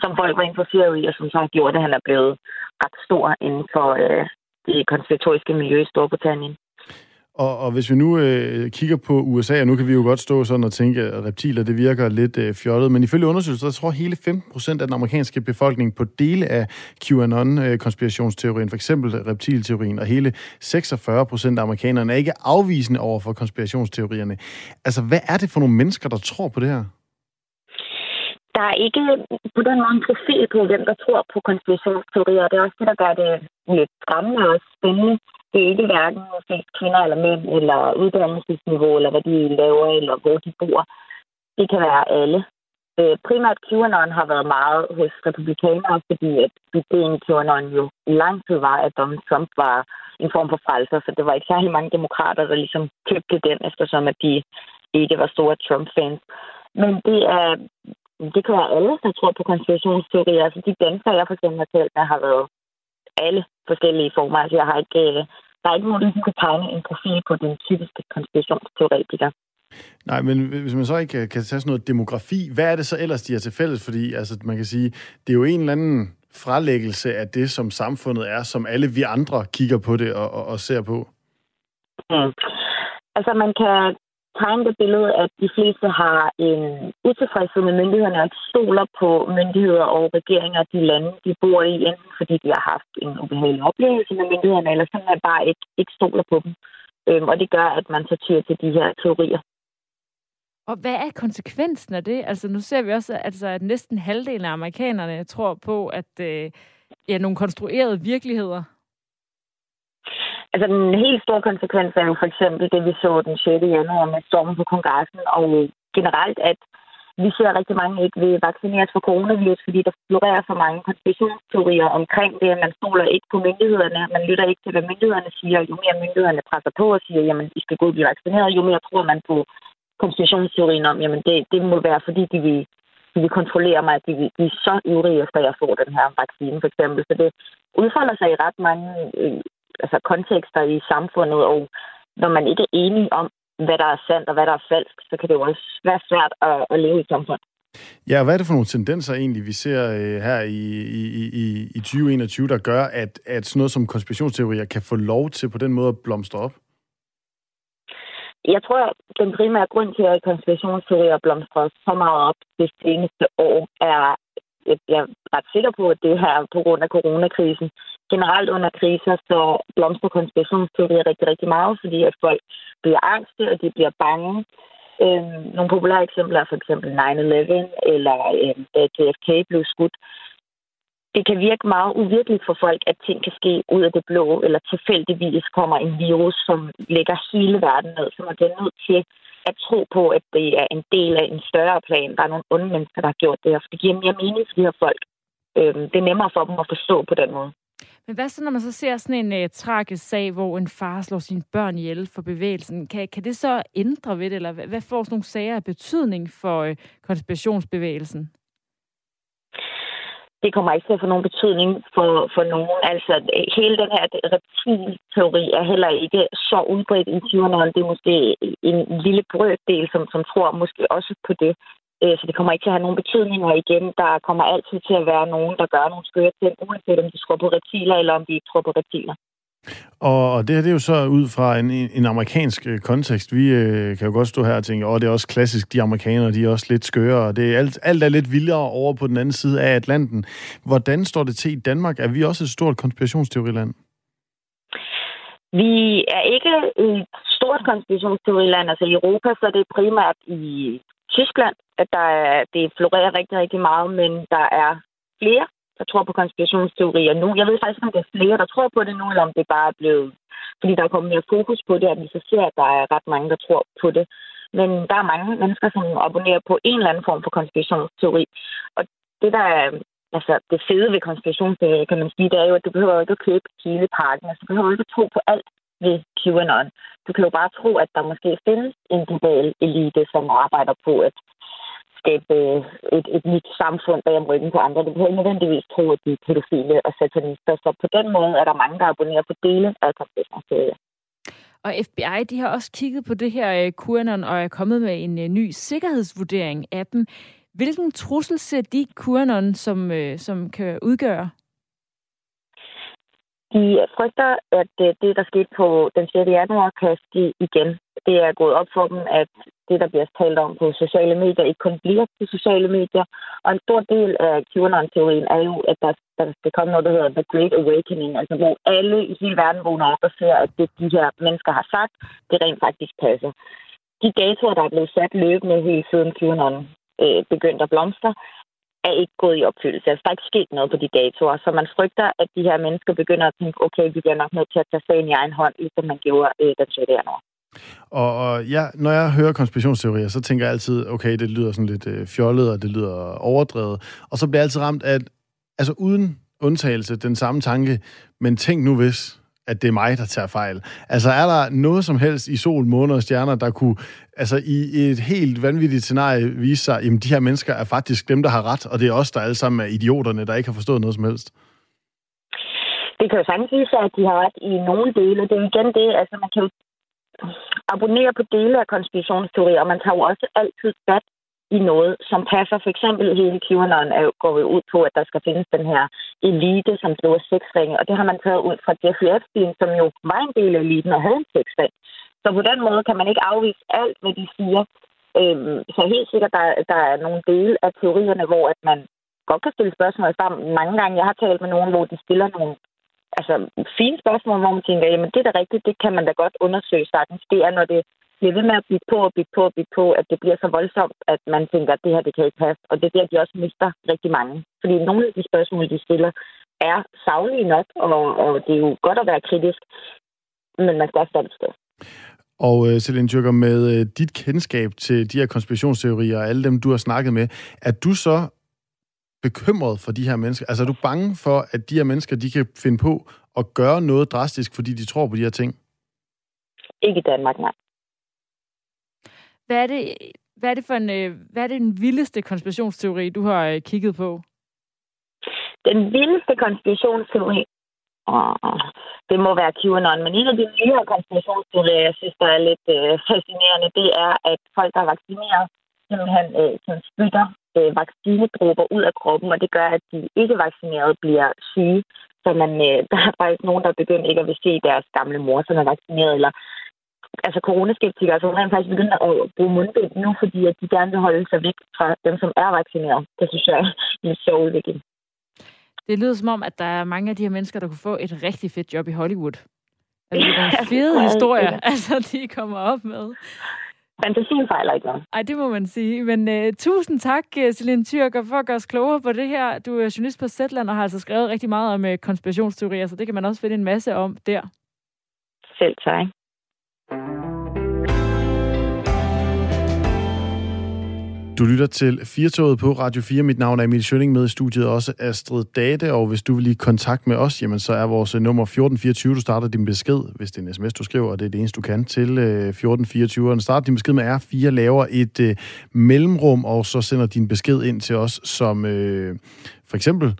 som folk var interesseret i, og som så har gjort, at han er blevet ret stor inden for uh, det konspiratoriske miljø i Storbritannien. Og, og hvis vi nu øh, kigger på USA, og nu kan vi jo godt stå sådan og tænke, at reptiler det virker lidt øh, fjollet, men ifølge undersøgelser, så tror hele 15 procent af den amerikanske befolkning på dele af QAnon-konspirationsteorien, øh, for eksempel reptilteorien, og hele 46 procent af amerikanerne er ikke afvisende over for konspirationsteorierne. Altså, hvad er det for nogle mennesker, der tror på det her? der er ikke på den måde en profil på, hvem der tror på konspirationsteorier. Det er også det, der gør det lidt skræmmende og spændende. Det er ikke hverken måske kvinder eller mænd, eller uddannelsesniveau, eller hvad de laver, eller hvor de bor. Det kan være alle. Øh, primært QAnon har været meget hos republikanere, fordi at ideen QAnon jo lang tid var, at Donald Trump var en form for frelser, så det var ikke særlig mange demokrater, der ligesom købte den, eftersom at de ikke var store Trump-fans. Men det er det kan være alle, der tror på konspirationsteorier. Altså de danskere, jeg for eksempel har talt med, har været alle forskellige former. Altså jeg har ikke, øh, der er ikke nogen, der kan tegne en profil på den typiske konspirationsteoretiker. Nej, men hvis man så ikke kan tage sådan noget demografi, hvad er det så ellers, de har til fælles? Fordi altså, man kan sige, det er jo en eller anden fralæggelse af det, som samfundet er, som alle vi andre kigger på det og, og, og ser på. Mm. Altså, man kan tegne det billede, at de fleste har en utilfredshed med myndighederne, og ikke stoler på myndigheder og regeringer af de lande, de bor i, enten fordi de har haft en ubehagelig oplevelse med myndighederne, eller simpelthen bare ikke, ikke stoler på dem. Øhm, og det gør, at man så tyr til de her teorier. Og hvad er konsekvensen af det? Altså nu ser vi også, altså, at næsten halvdelen af amerikanerne tror på, at øh, ja, nogle konstruerede virkeligheder Altså, den helt store konsekvens er jo for eksempel det, vi så den 6. januar med stormen på kongressen, og generelt, at vi ser rigtig mange ikke vil vaccineres for coronavirus, fordi der florerer så mange konspirationsteorier omkring det. at Man stoler ikke på myndighederne, man lytter ikke til, hvad myndighederne siger. Jo mere myndighederne presser på og siger, jamen, I skal gå og blive vaccineret, jo mere tror man på konspirationsteorien om, jamen, det, det må være, fordi de vil de kontrollerer mig, at de, de er så ivrige efter, at jeg får den her vaccine, for eksempel. Så det udfolder sig i ret mange øh, altså, kontekster i samfundet, og når man ikke er enige om, hvad der er sandt og hvad der er falsk, så kan det jo også være svært at, at leve i et samfund. Ja, hvad er det for nogle tendenser egentlig, vi ser øh, her i, i, i, i 2021, der gør, at, at sådan noget som konspirationsteorier kan få lov til på den måde at blomstre op? Jeg tror, at den primære grund til, at konspirationsteorier blomstrer så meget op det seneste år, er, jeg er ret sikker på, at det her på grund af coronakrisen. Generelt under kriser, så blomstrer konspirationsteorier rigtig, rigtig meget, fordi at folk bliver angste, og de bliver bange. Øhm, nogle populære eksempler er for eksempel 9-11, eller øhm, da JFK blev skudt det kan virke meget uvirkeligt for folk, at ting kan ske ud af det blå, eller tilfældigvis kommer en virus, som lægger hele verden ned, så man bliver nødt til at tro på, at det er en del af en større plan. Der er nogle onde mennesker, der har gjort det her, for det giver mere mening for de her folk. Øhm, det er nemmere for dem at forstå på den måde. Men hvad så, når man så ser sådan en uh, tragisk sag, hvor en far slår sine børn ihjel for bevægelsen? Kan, kan det så ændre ved det, eller hvad, hvad får sådan nogle sager af betydning for uh, konspirationsbevægelsen? det kommer ikke til at få nogen betydning for, for nogen. Altså, hele den her reptilteori er heller ikke så udbredt i 20'erne. Det er måske en lille brøddel, som, som tror måske også på det. Øh, så det kommer ikke til at have nogen betydning. Og igen, der kommer altid til at være nogen, der gør nogle skøre ting, uanset om de tror på reptiler, eller om de ikke tror på reptiler. Og det her det er jo så ud fra en, en amerikansk øh, kontekst. Vi øh, kan jo godt stå her og tænke, åh, det er også klassisk, de amerikanere, de er også lidt skøre, og det er alt, alt er lidt vildere over på den anden side af Atlanten. Hvordan står det til i Danmark? Er vi også et stort konspirationsteoriland? Vi er ikke et stort konspirationsteoriland. Altså i Europa, så er det primært i Tyskland, at der er, det florerer rigtig, rigtig meget, men der er flere der tror på konspirationsteorier nu. Jeg ved faktisk, ikke, om det er flere, der tror på det nu, eller om det bare er blevet... Fordi der er kommet mere fokus på det, at vi så ser, at der er ret mange, der tror på det. Men der er mange mennesker, som abonnerer på en eller anden form for konspirationsteori. Og det, der er altså, det fede ved konspirationsteorier, kan man sige, det er jo, at du behøver ikke at købe hele pakken. Altså, du behøver ikke at tro på alt ved QAnon. Du kan jo bare tro, at der måske findes en global elite, som arbejder på at skabe øh, et, et nyt samfund bag om ryggen på andre. Du behøver nødvendigvis tro, at de er pædofile og satanister. Så på den måde er der mange, der abonnerer på dele af konspirationsteorier. Og FBI de har også kigget på det her uh, QAnon og er kommet med en uh, ny sikkerhedsvurdering af dem. Hvilken trussel ser de QAnon, som, som kan udgøre? De frygter, at det, der skete på den 6. januar, kan ske igen. Det er gået op for dem, at det, der bliver talt om på sociale medier, ikke kun bliver på sociale medier. Og en stor del af QAnon-teorien er jo, at der, der skal komme noget, der hedder The Great Awakening, altså hvor alle i hele verden vågner op og ser, at det, de her mennesker har sagt, det rent faktisk passer. De datoer, der er blevet sat løbende hele siden QAnon øh, begyndte at blomstre, er ikke gået i opfyldelse. Altså, der er ikke sket noget på de datoer, så man frygter, at de her mennesker begynder at tænke, okay, vi bliver nok nødt til at tage sagen i egen hånd, ligesom man gjorde øh, den 6. januar. Og, og ja, når jeg hører konspirationsteorier, så tænker jeg altid, okay, det lyder sådan lidt øh, fjollet, og det lyder overdrevet. Og så bliver jeg altid ramt af, altså uden undtagelse, den samme tanke, men tænk nu hvis, at det er mig, der tager fejl. Altså er der noget som helst i sol, måne og stjerner, der kunne altså i et helt vanvittigt scenarie vise sig, at de her mennesker er faktisk dem, der har ret, og det er os, der alle sammen er idioterne, der ikke har forstået noget som helst? Det kan jo sagtens vise sig, at de har ret i nogle dele. Det er igen det, altså man kan jo abonnere på dele af konspirationsteorier, og man tager jo også altid fat i noget, som passer. For eksempel hele QAnon er går jo ud på, at der skal findes den her elite, som driver sexringe, og det har man taget ud fra Jeffrey Epstein, som jo var en del af eliten og havde en sexring. Så på den måde kan man ikke afvise alt, hvad de siger. Øhm, så helt sikkert, der, der er nogle dele af teorierne, hvor at man godt kan stille spørgsmål sammen. Mange gange, jeg har talt med nogen, hvor de stiller nogle altså, fine spørgsmål, hvor man tænker, jamen det er da rigtigt, det kan man da godt undersøge sagtens. Det er, når det bliver ved med at blive på og blive på og blive på, at det bliver så voldsomt, at man tænker, at det her, det kan ikke passe. Og det er der, de også mister rigtig mange. Fordi nogle af de spørgsmål, de stiller, er savlige nok, og, og det er jo godt at være kritisk, men man skal også stå og uh, Celine Tjøkker, med uh, dit kendskab til de her konspirationsteorier og alle dem, du har snakket med, er du så bekymret for de her mennesker? Altså er du bange for, at de her mennesker, de kan finde på at gøre noget drastisk, fordi de tror på de her ting? Ikke i Danmark, nej. Hvad er det, hvad er det for en, øh, hvad er det den vildeste konspirationsteori, du har øh, kigget på? Den vildeste konspirationsteori, oh, det må være QAnon, men en af de nyere konspirationsteorier, jeg synes, der er lidt øh, fascinerende, det er, at folk, der er vaccineret, simpelthen øh, spytter øh, vaccinedråber ud af kroppen, og det gør, at de ikke vaccinerede bliver syge. Så man, øh, der er faktisk nogen, der er begyndt ikke at vil se deres gamle mor, som er vaccineret, eller altså coronaskeptikere, som rent faktisk begynder at bruge mundbind nu, fordi at de gerne vil holde sig væk fra dem, som er vaccineret. Det synes jeg er en sjov udvikling. Det lyder som om, at der er mange af de her mennesker, der kunne få et rigtig fedt job i Hollywood. Altså, det er en fede historie, altså, de kommer op med. Fantasien fejler ikke noget. Ej, det må man sige. Men uh, tusind tak, øh, Celine Tyrker, for at gøre os klogere på det her. Du er journalist på Zetland og har altså skrevet rigtig meget om uh, konspirationsteorier, så det kan man også finde en masse om der. Selv tak. Du lytter til Firtoget på Radio 4. Mit navn er Emil Schønning med i studiet også Astrid Date, og hvis du vil lige kontakt med os, jamen så er vores nummer 1424. Du starter din besked, hvis det er en sms, du skriver, og det er det eneste, du kan, til øh, 1424. Og start din besked med R4, laver et øh, mellemrum, og så sender din besked ind til os, som øh, for eksempel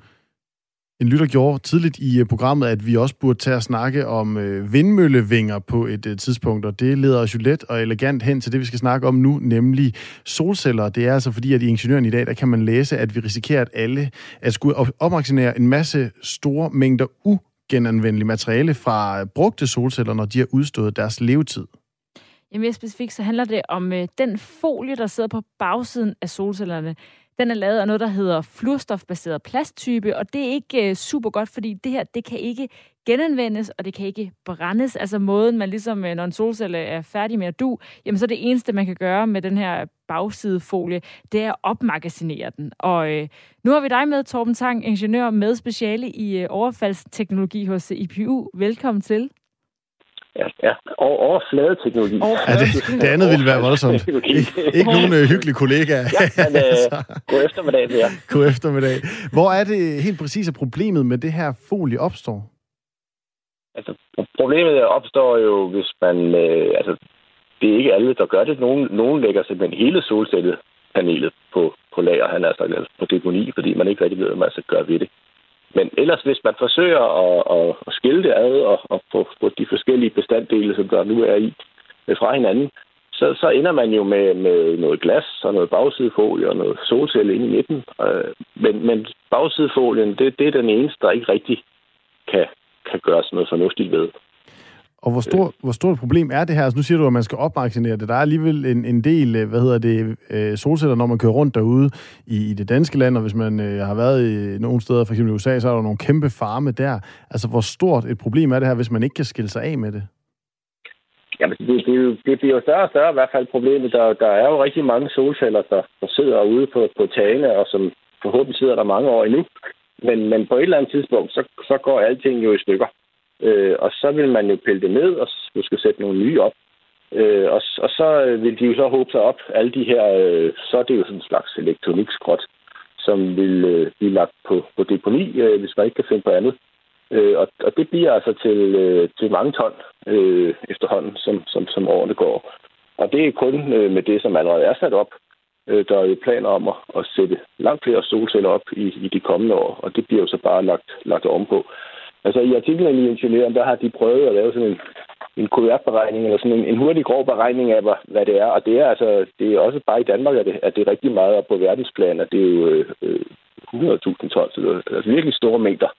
en lytter gjorde tidligt i øh, programmet, at vi også burde tage at snakke om øh, vindmøllevinger på et øh, tidspunkt, og det leder os jo let og elegant hen til det, vi skal snakke om nu, nemlig solceller. Det er altså fordi, at i Ingeniøren i dag, der kan man læse, at vi risikerer, at alle at skulle opmagasinere en masse store mængder ugenanvendeligt materiale fra brugte solceller, når de har udstået deres levetid. Jamen mere specifikt, så handler det om øh, den folie, der sidder på bagsiden af solcellerne. Den er lavet af noget, der hedder fluorstofbaseret plasttype, og det er ikke øh, super godt, fordi det her, det kan ikke genanvendes, og det kan ikke brændes. Altså måden, man ligesom, øh, når en solcelle er færdig med at du, jamen så det eneste, man kan gøre med den her bagsidefolie, det er at opmagasinere den. Og øh, nu har vi dig med, Torben Tang, ingeniør med speciale i øh, overfaldsteknologi hos IPU. Velkommen til. Ja, ja. Og overfladeteknologi. Ja, det, det andet ville være voldsomt. Ik- ikke nogen uh, hyggelig kollega. Ja, men uh, god eftermiddag til jer. God eftermiddag. Hvor er det helt præcis, at problemet med det her folie opstår? Altså, problemet opstår jo, hvis man... Øh, altså, det er ikke alle, der gør det. Nogen, nogen lægger simpelthen hele solcellepanelet på, på lager, han er altså på deponi, fordi man ikke rigtig ved, hvad man skal gøre ved det. Men ellers, hvis man forsøger at, at, at skille det ad og, og få, få de forskellige bestanddele, som der nu er i, øh, fra hinanden, så, så ender man jo med, med noget glas og noget bagsidefolie og noget solcelle inde i midten. Øh, men, men bagsidefolien, det, det er den eneste, der ikke rigtig kan, kan gøres noget fornuftigt ved. Og hvor, stor, hvor stort et problem er det her? Altså, nu siger du, at man skal opmagasinere det. Der er alligevel en, en del, øh, hvad hedder det, øh, solceller, når man kører rundt derude i, i det danske land, og hvis man øh, har været i nogle steder, f.eks. i USA, så er der nogle kæmpe farme der. Altså, hvor stort et problem er det her, hvis man ikke kan skille sig af med det? Jamen, det, det, det bliver jo større og større i hvert fald problemet. Der, der er jo rigtig mange solceller, der, der sidder ude på, på tagene, og som forhåbentlig sidder der mange år endnu. Men, men på et eller andet tidspunkt, så, så går alting jo i stykker. Øh, og så vil man jo pille det ned, og måske sætte nogle nye op. Øh, og, og så øh, vil de jo så håbe sig op, alle de her, øh, så er det jo sådan en slags elektronikskrot, som vil øh, blive lagt på, på deponi, øh, hvis man ikke kan finde på andet. Øh, og, og det bliver altså til, øh, til mange ton øh, efterhånden, som, som, som årene går. Og det er kun øh, med det, som allerede er sat op. Øh, der er jo planer om at, at sætte langt flere solceller op i, i de kommende år, og det bliver jo så bare lagt, lagt ovenpå. Altså i artiklen i Ingeniøren, der har de prøvet at lave sådan en, en QR-beregning, eller sådan en, en hurtig grov beregning af, hvad, hvad det er. Og det er altså, det er også bare i Danmark, at det, at det er rigtig meget, og på verdensplan, at det er jo øh, øh 100.000 tons, så det er altså virkelig store mængder,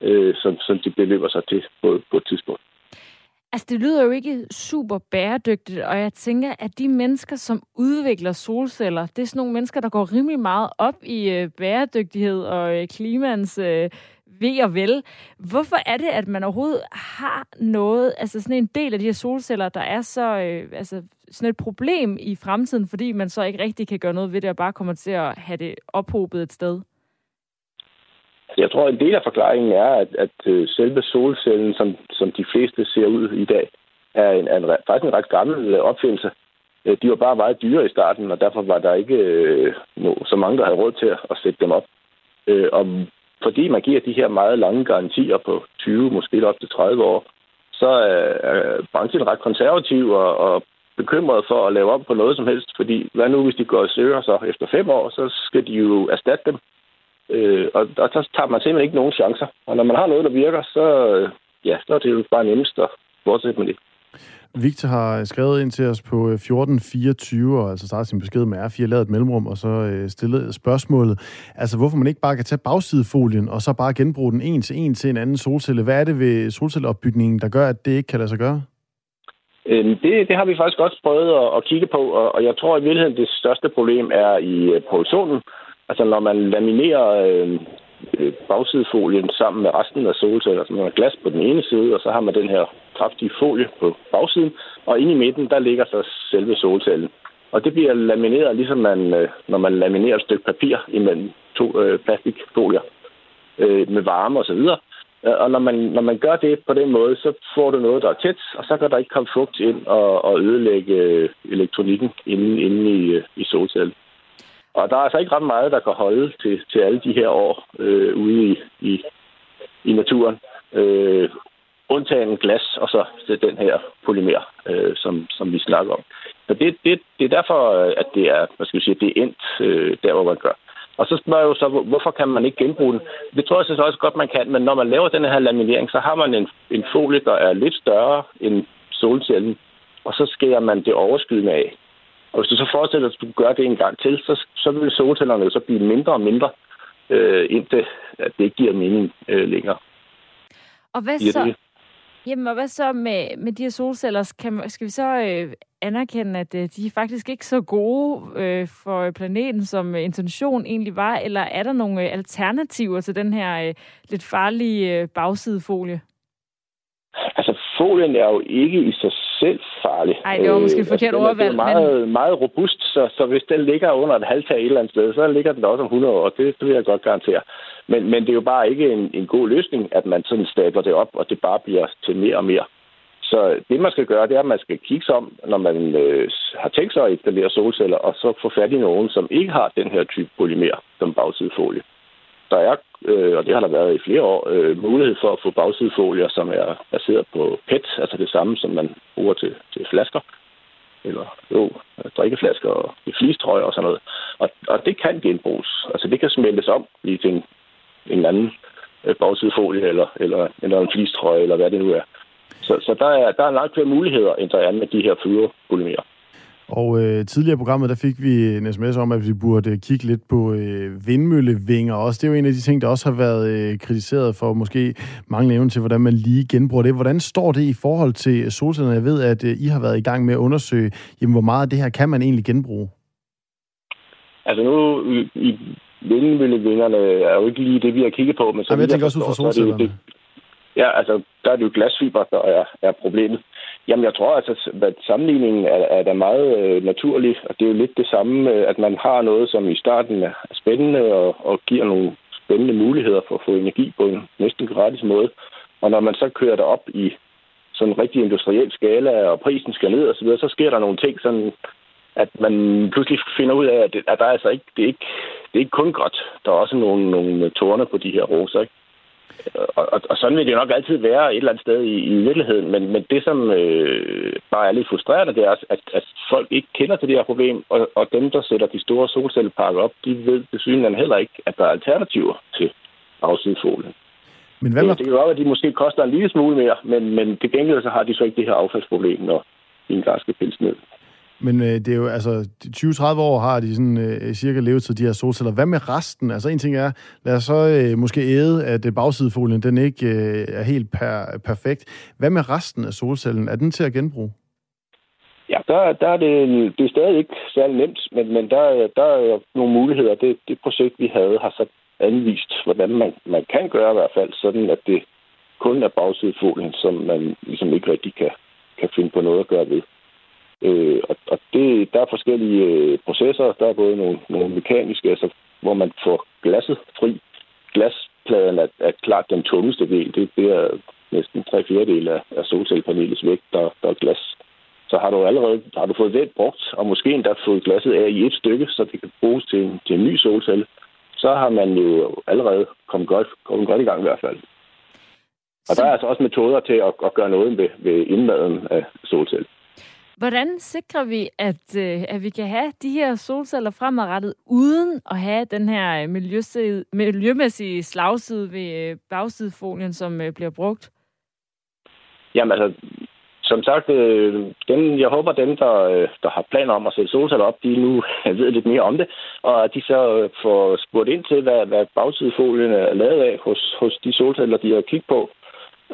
øh, som, som de beløber sig til på, på et tidspunkt. Altså, det lyder jo ikke super bæredygtigt, og jeg tænker, at de mennesker, som udvikler solceller, det er sådan nogle mennesker, der går rimelig meget op i øh, bæredygtighed og øh, klimans øh, ved og vel. Hvorfor er det, at man overhovedet har noget, altså sådan en del af de her solceller, der er så, øh, altså sådan et problem i fremtiden, fordi man så ikke rigtig kan gøre noget ved det, og bare kommer til at have det ophobet et sted? Jeg tror, en del af forklaringen er, at, at øh, selve solcellen, som, som de fleste ser ud i dag, er, en, er en, faktisk en ret gammel øh, opfindelse. Øh, de var bare meget dyre i starten, og derfor var der ikke øh, no, så mange, der havde råd til at sætte dem op. Øh, og fordi man giver de her meget lange garantier på 20, måske op til 30 år, så øh, er branchen ret konservativ og, og bekymret for at lave om på noget som helst, fordi hvad nu, hvis de går i søger så efter fem år, så skal de jo erstatte dem. Øh, og, og tager man simpelthen ikke nogen chancer. Og når man har noget, der virker, så, øh, ja, så er det jo bare nemmest at fortsætte med det. Victor har skrevet ind til os på øh, 1424, og altså startet sin besked med R4, lavet et mellemrum, og så øh, stillet spørgsmålet. Altså, hvorfor man ikke bare kan tage bagsidefolien, og så bare genbruge den en til en til en anden solcelle. Hvad er det ved solcelleopbygningen, der gør, at det ikke kan lade sig gøre? Øhm, det, det har vi faktisk også prøvet at, at kigge på, og, og jeg tror i virkeligheden, det største problem er i øh, produktionen. Altså, når man laminerer øh, Øh, bagsidefolien sammen med resten af solceller, så man har glas på den ene side, og så har man den her kraftige folie på bagsiden, og inde i midten, der ligger så selve solcellen. Og det bliver lamineret, ligesom man, øh, når man laminerer et stykke papir imellem to øh, plastikfolier øh, med varme og så videre. Øh, og når man, når man gør det på den måde, så får du noget, der er tæt, og så kan der ikke komme fugt ind og, og ødelægge øh, elektronikken inde, inde i, i solcellen. Og der er altså ikke ret meget, der kan holde til, til alle de her år øh, ude i, i, i naturen. Øh, undtagen glas, og så den her polymer, øh, som, som vi snakker om. Så det, det, det er derfor, at det er, hvad skal vi sige, det er endt øh, der, hvor man gør. Og så spørger jeg jo så, hvorfor kan man ikke genbruge den? Det tror jeg så også godt, man kan, men når man laver den her laminering, så har man en, en folie, der er lidt større end solcellen, og så skærer man det overskydende af. Og hvis du så forestiller at du gør det en gang til, så, så vil solcellerne så blive mindre og mindre, øh, indtil at det ikke giver mening øh, længere. Og hvad så, det? Jamen, og hvad så med, med de her solceller? Kan, skal vi så øh, anerkende, at øh, de er faktisk ikke så gode øh, for planeten, som intention egentlig var? Eller er der nogle øh, alternativer til den her øh, lidt farlige øh, bagsidefolie? Altså, folien er jo ikke i sig selv farlig. Nej, det var måske øh, forkert altså, ordvalg. Den er meget, men... meget robust, så, så hvis den ligger under et halvtag et eller andet sted, så ligger den også om 100 år. Det, det vil jeg godt garantere. Men, men det er jo bare ikke en, en god løsning, at man sådan stabler det op, og det bare bliver til mere og mere. Så det, man skal gøre, det er, at man skal kigge sig om, når man øh, har tænkt sig at installere solceller, og så få fat i nogen, som ikke har den her type polymer som bagsidefolie. Der er, øh, og det har der været i flere år, øh, mulighed for at få bagsidefolier, som er baseret på PET, altså det samme, som man bruger til, til flasker, eller jo, drikkeflasker og flistrøjer og sådan noget. Og, og det kan genbruges. Altså det kan smeltes om i til en, en anden øh, bagsidefolie, eller, eller, eller en flistrøje, eller hvad det nu er. Så, så der, er, der er langt flere muligheder, end der er med de her flyverpolymerer. Og øh, tidligere i programmet, der fik vi en sms om, at vi burde kigge lidt på øh, vindmøllevinger også. Det er jo en af de ting, der også har været øh, kritiseret for måske mange evne til, hvordan man lige genbruger det. Hvordan står det i forhold til solcellerne? Jeg ved, at øh, I har været i gang med at undersøge, jamen, hvor meget af det her kan man egentlig genbruge? Altså nu, i, i vindmøllevingerne er jo ikke lige det, vi har kigget på. Men så Jamen, jeg tænker også ud fra solcellerne. Ja, altså, der er det jo glasfiber, der er, er problemet. Jamen, jeg tror, altså, at sammenligningen er, er da meget øh, naturlig, og det er jo lidt det samme, øh, at man har noget, som i starten er spændende og, og giver nogle spændende muligheder for at få energi på en næsten gratis måde. Og når man så kører det op i sådan en rigtig industriel skala, og prisen skal ned og så videre, så sker der nogle ting, sådan, at man pludselig finder ud af, at, det, at der er altså ikke, det er ikke, det er ikke kun godt. Der er også nogle, nogle tårne på de her roser, ikke? Og, og, og sådan vil det jo nok altid være et eller andet sted i, i virkeligheden, men, men det, som øh, bare er lidt frustrerende, det er, at, at folk ikke kender til det her problem, og, og dem, der sætter de store solcelleparker op, de ved desuden heller ikke, at der er alternativer til afsidefolen. Men hvad med... Det kan jo være, at de måske koster en lille smule mere, men, men til gengæld så har de så ikke det her affaldsproblem, når de engang skal pilles ned. Men øh, det er jo, altså, 20-30 år har de sådan øh, cirka levetid, de her solceller. Hvad med resten? Altså, en ting er, lad os så øh, måske æde, at øh, bagsidefolien, den ikke øh, er helt per, perfekt. Hvad med resten af solcellen? Er den til at genbruge? Ja, der, der er det, det er stadig ikke særlig nemt, men, men der, der er nogle muligheder. Det, det projekt, vi havde, har så anvist, hvordan man, man kan gøre i hvert fald, sådan at det kun er bagsidefolien, som man ligesom ikke rigtig kan, kan finde på noget at gøre ved. Øh, og og det, der er forskellige øh, processer. Der er både nogle, nogle mekaniske, altså, hvor man får glasset fri. Glaspladen er, er klart den tungeste del. Det, det er næsten tre fjerdedel af, af solcellepanelets vægt, der, der er glas. Så har du allerede har du fået det brugt, og måske endda fået glasset af i et stykke, så det kan bruges til en, til en ny solcelle, så har man jo allerede kommet godt, kommet godt i gang i hvert fald. Og der er altså også metoder til at, at gøre noget ved, ved indmaden af solcelle. Hvordan sikrer vi, at, øh, at vi kan have de her solceller fremadrettet, uden at have den her øh, miljømæssige slagside ved øh, bagsidefolien, som bliver brugt? Jamen altså, som sagt, dem, jeg håber, dem, der, der har planer om at sætte solceller op, de nu ved lidt mere om det, og at de så får spurgt ind til, hvad, hvad bagsidefolien er lavet af hos, hos de solceller, de har kigget på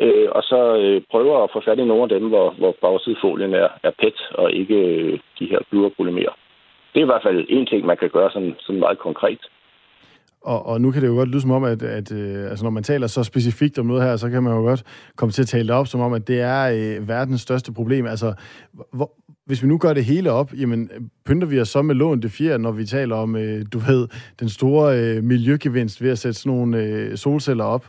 øh, og så øh, prøver at få fat i nogle af dem, hvor, hvor bagsidefolien er, er PET og ikke øh, de her fluorpolymerer. Det er i hvert fald en ting, man kan gøre sådan, sådan meget konkret. Og, og nu kan det jo godt lyde som om, at, at øh, altså når man taler så specifikt om noget her, så kan man jo godt komme til at tale det op som om, at det er øh, verdens største problem. Altså, hvor, hvis vi nu gør det hele op, jamen pynter vi os så med lån det fjerde, når vi taler om, øh, du ved, den store øh, miljøgevinst ved at sætte sådan nogle øh, solceller op?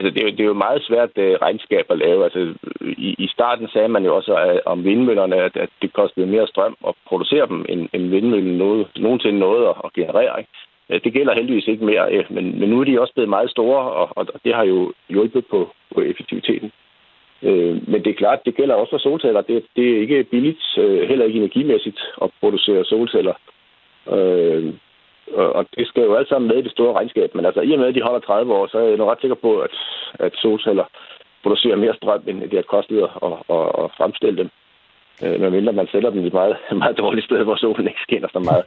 Altså, det, er, det er jo meget svært uh, regnskab at lave. Altså, i, I starten sagde man jo også at, om vindmøllerne, at, at det kostede mere strøm at producere dem, end, end vindmøllen noget, nogensinde nåede at, at generere. Ikke? Det gælder heldigvis ikke mere, øh, men, men nu er de også blevet meget store, og, og det har jo hjulpet på, på effektiviteten. Øh, men det er klart, det gælder også for solceller. Det, det er ikke billigt, øh, heller ikke energimæssigt, at producere solceller. Øh, og det skal jo alt sammen med i det store regnskab. Men altså, i og med, at de holder 30 år, så er jeg nok ret sikker på, at, at solceller producerer mere strøm, end det har kostet at, at, at, fremstille dem. Øh, medmindre man sætter dem i et meget, meget dårligt sted, hvor solen ikke skinner så meget.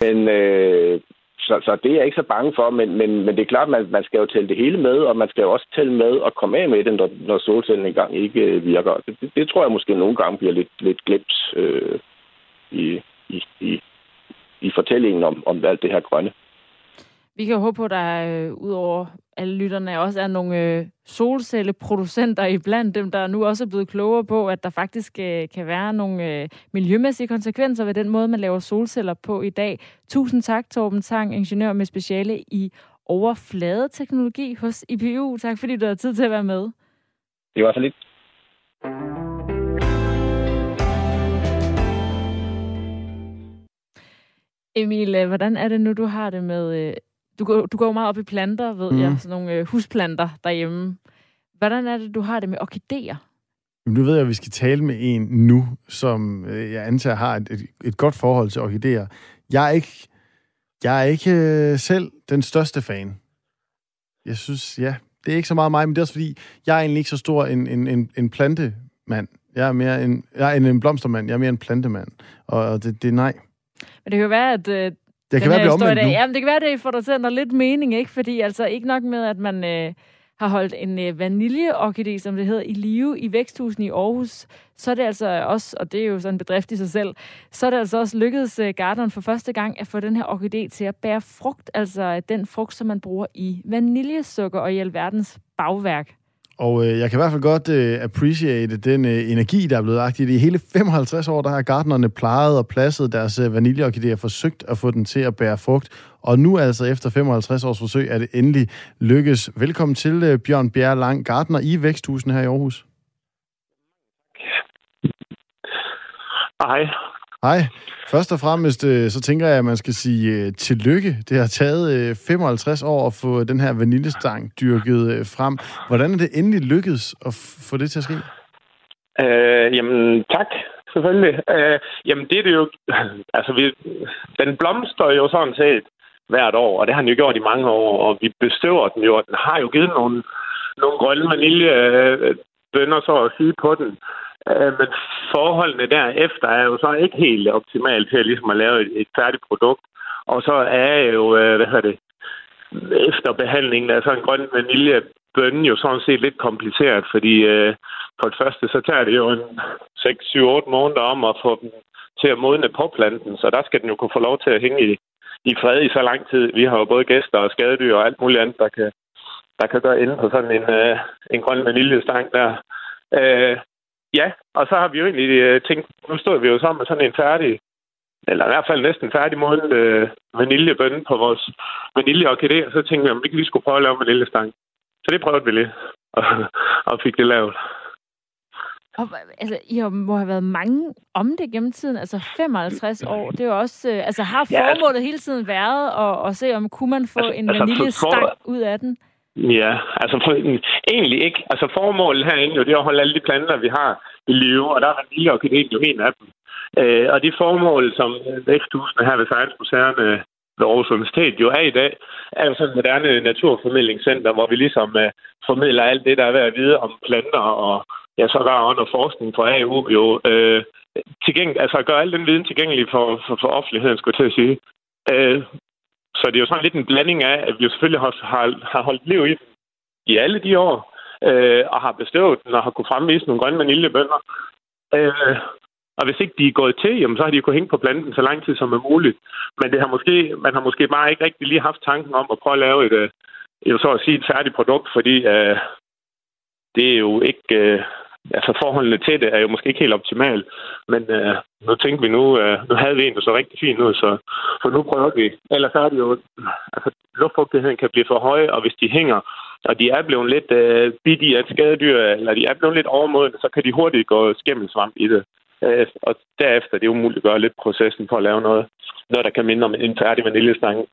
Men øh, så, så det er jeg ikke så bange for, men, men, men det er klart, at man, man skal jo tælle det hele med, og man skal jo også tælle med at komme af med det, når, når solcellen engang ikke øh, virker. Det, det, det tror jeg måske nogle gange bliver lidt, lidt glemt øh, i, i, i i fortællingen om, om alt det her grønne. Vi kan håbe på, at der øh, udover alle lytterne også er nogle øh, solcelleproducenter i blandt dem, der nu også er blevet klogere på, at der faktisk øh, kan være nogle øh, miljømæssige konsekvenser ved den måde, man laver solceller på i dag. Tusind tak, Torben Tang, ingeniør med speciale i overfladeteknologi hos IPU. Tak fordi du har tid til at være med. Det var så lidt. Emil, øh, hvordan er det nu, du har det med... Øh, du går, du går meget op i planter, ved mm. jeg, sådan nogle øh, husplanter derhjemme. Hvordan er det, du har det med orkideer? Nu ved jeg, at vi skal tale med en nu, som jeg antager har et, et, et godt forhold til orkideer. Jeg er ikke, jeg er ikke selv den største fan. Jeg synes, ja, det er ikke så meget mig, men det er også fordi, jeg er egentlig ikke så stor en, en, en, en plantemand. Jeg er mere en, jeg er en, en blomstermand, jeg er mere en plantemand. Og det, det er nej. Men det kan jo være, at øh, det kan være, det omvendt nu. Jamen, det kan være, at det får dig til at ændre lidt mening, ikke? Fordi altså ikke nok med, at man øh, har holdt en øh, vaniljeorkidé, som det hedder, i live i væksthusen i Aarhus, så er det altså også, og det er jo sådan en bedrift i sig selv, så er det altså også lykkedes øh, garderen for første gang at få den her orkidé til at bære frugt, altså den frugt, som man bruger i vaniljesukker og i alverdens bagværk. Og øh, jeg kan i hvert fald godt øh, appreciate den øh, energi, der er blevet lagt i det. I hele 55 år, der har gartnerne plejet og pladset deres øh, vaniljeorkideer forsøgt at få den til at bære frugt. Og nu altså efter 55 års forsøg er det endelig lykkes. Velkommen til øh, Bjørn Bjerre Lang, gartner i Væksthusen her i Aarhus. Hej. Hej. Først og fremmest, øh, så tænker jeg, at man skal sige øh, tillykke. Det har taget øh, 55 år at få den her vaniljestang dyrket frem. Hvordan er det endelig lykkedes at få det til at ske? Øh, jamen, tak. Selvfølgelig. Øh, jamen, det er det jo... Altså, vi, den blomster jo sådan set hvert år, og det har den jo gjort i mange år, og vi bestøver den jo, og den har jo givet nogle, nogle grønne vaniljebønder, så at sige, på den. Øh, men forholdene derefter er jo så ikke helt optimalt til ligesom at lave et, et færdigt produkt. Og så er jo, øh, hvad hedder det, efter behandlingen af sådan en grøn vaniljebønne jo sådan set lidt kompliceret, fordi øh, for det første, så tager det jo en 6-7-8 måneder om at få den til at modne på planten, så der skal den jo kunne få lov til at hænge i, i fred i så lang tid. Vi har jo både gæster og skadedyr og alt muligt andet, der kan, der kan gøre inde på sådan en, øh, en grøn vaniljestang der. Øh, Ja, og så har vi jo egentlig øh, tænkt, nu står vi jo sammen med sådan en færdig, eller i hvert fald næsten færdig modnet øh, vaniljebønne på vores vaniljeorkidé, og så tænkte vi, om vi ikke lige skulle prøve at lave vaniljestang. Så det prøvede vi lige, og, og fik det lavet. Og, altså, I må have været mange om det gennem tiden, altså 55 år. Det er jo også, øh, altså har formålet ja, altså, hele tiden været at, at se, om kunne man få altså, en altså, vaniljestang for, ud af den? Ja, altså for, egentlig ikke. Altså formålet herinde jo, det er at holde alle de planter, vi har i live, og der er en lille og jo en af dem. Øh, og det formål, som øh, væksthusene her ved Science Museerne øh, ved Aarhus Universitet jo er i dag, er jo sådan et moderne naturformidlingscenter, hvor vi ligesom øh, formidler alt det, der er ved at vide om planter, og ja, så der under forskning fra AU jo øh, tilgængelig, altså gør al den viden tilgængelig for, for, for offentligheden, skulle jeg til at sige. Uh, så det er jo sådan lidt en blanding af, at vi jo selvfølgelig har, har, har holdt liv i i alle de år, øh, og har bestået den og har kunne fremvise nogle grønne vaniljebønder. Øh, og hvis ikke de er gået til, jamen, så har de kunnet hænge på planten så lang tid som er muligt. Men det har måske, man har måske bare ikke rigtig lige haft tanken om at prøve at lave et, øh, jo så at sige, et færdigt produkt, fordi øh, det er jo ikke... Øh, altså forholdene til det er jo måske ikke helt optimalt, men øh, nu tænkte vi nu, øh, nu havde vi en, der så rigtig fint ud, så, så nu prøver vi. Ellers er det jo, altså luftfugtigheden kan blive for høj, og hvis de hænger, og de er blevet lidt øh, bidt i et skadedyr, eller de er blevet lidt overmodne, så kan de hurtigt gå skimmelsvamp i det. Øh, og derefter det er umuligt at gøre lidt processen for at lave noget, noget der kan minde om en færdig vaniljestange.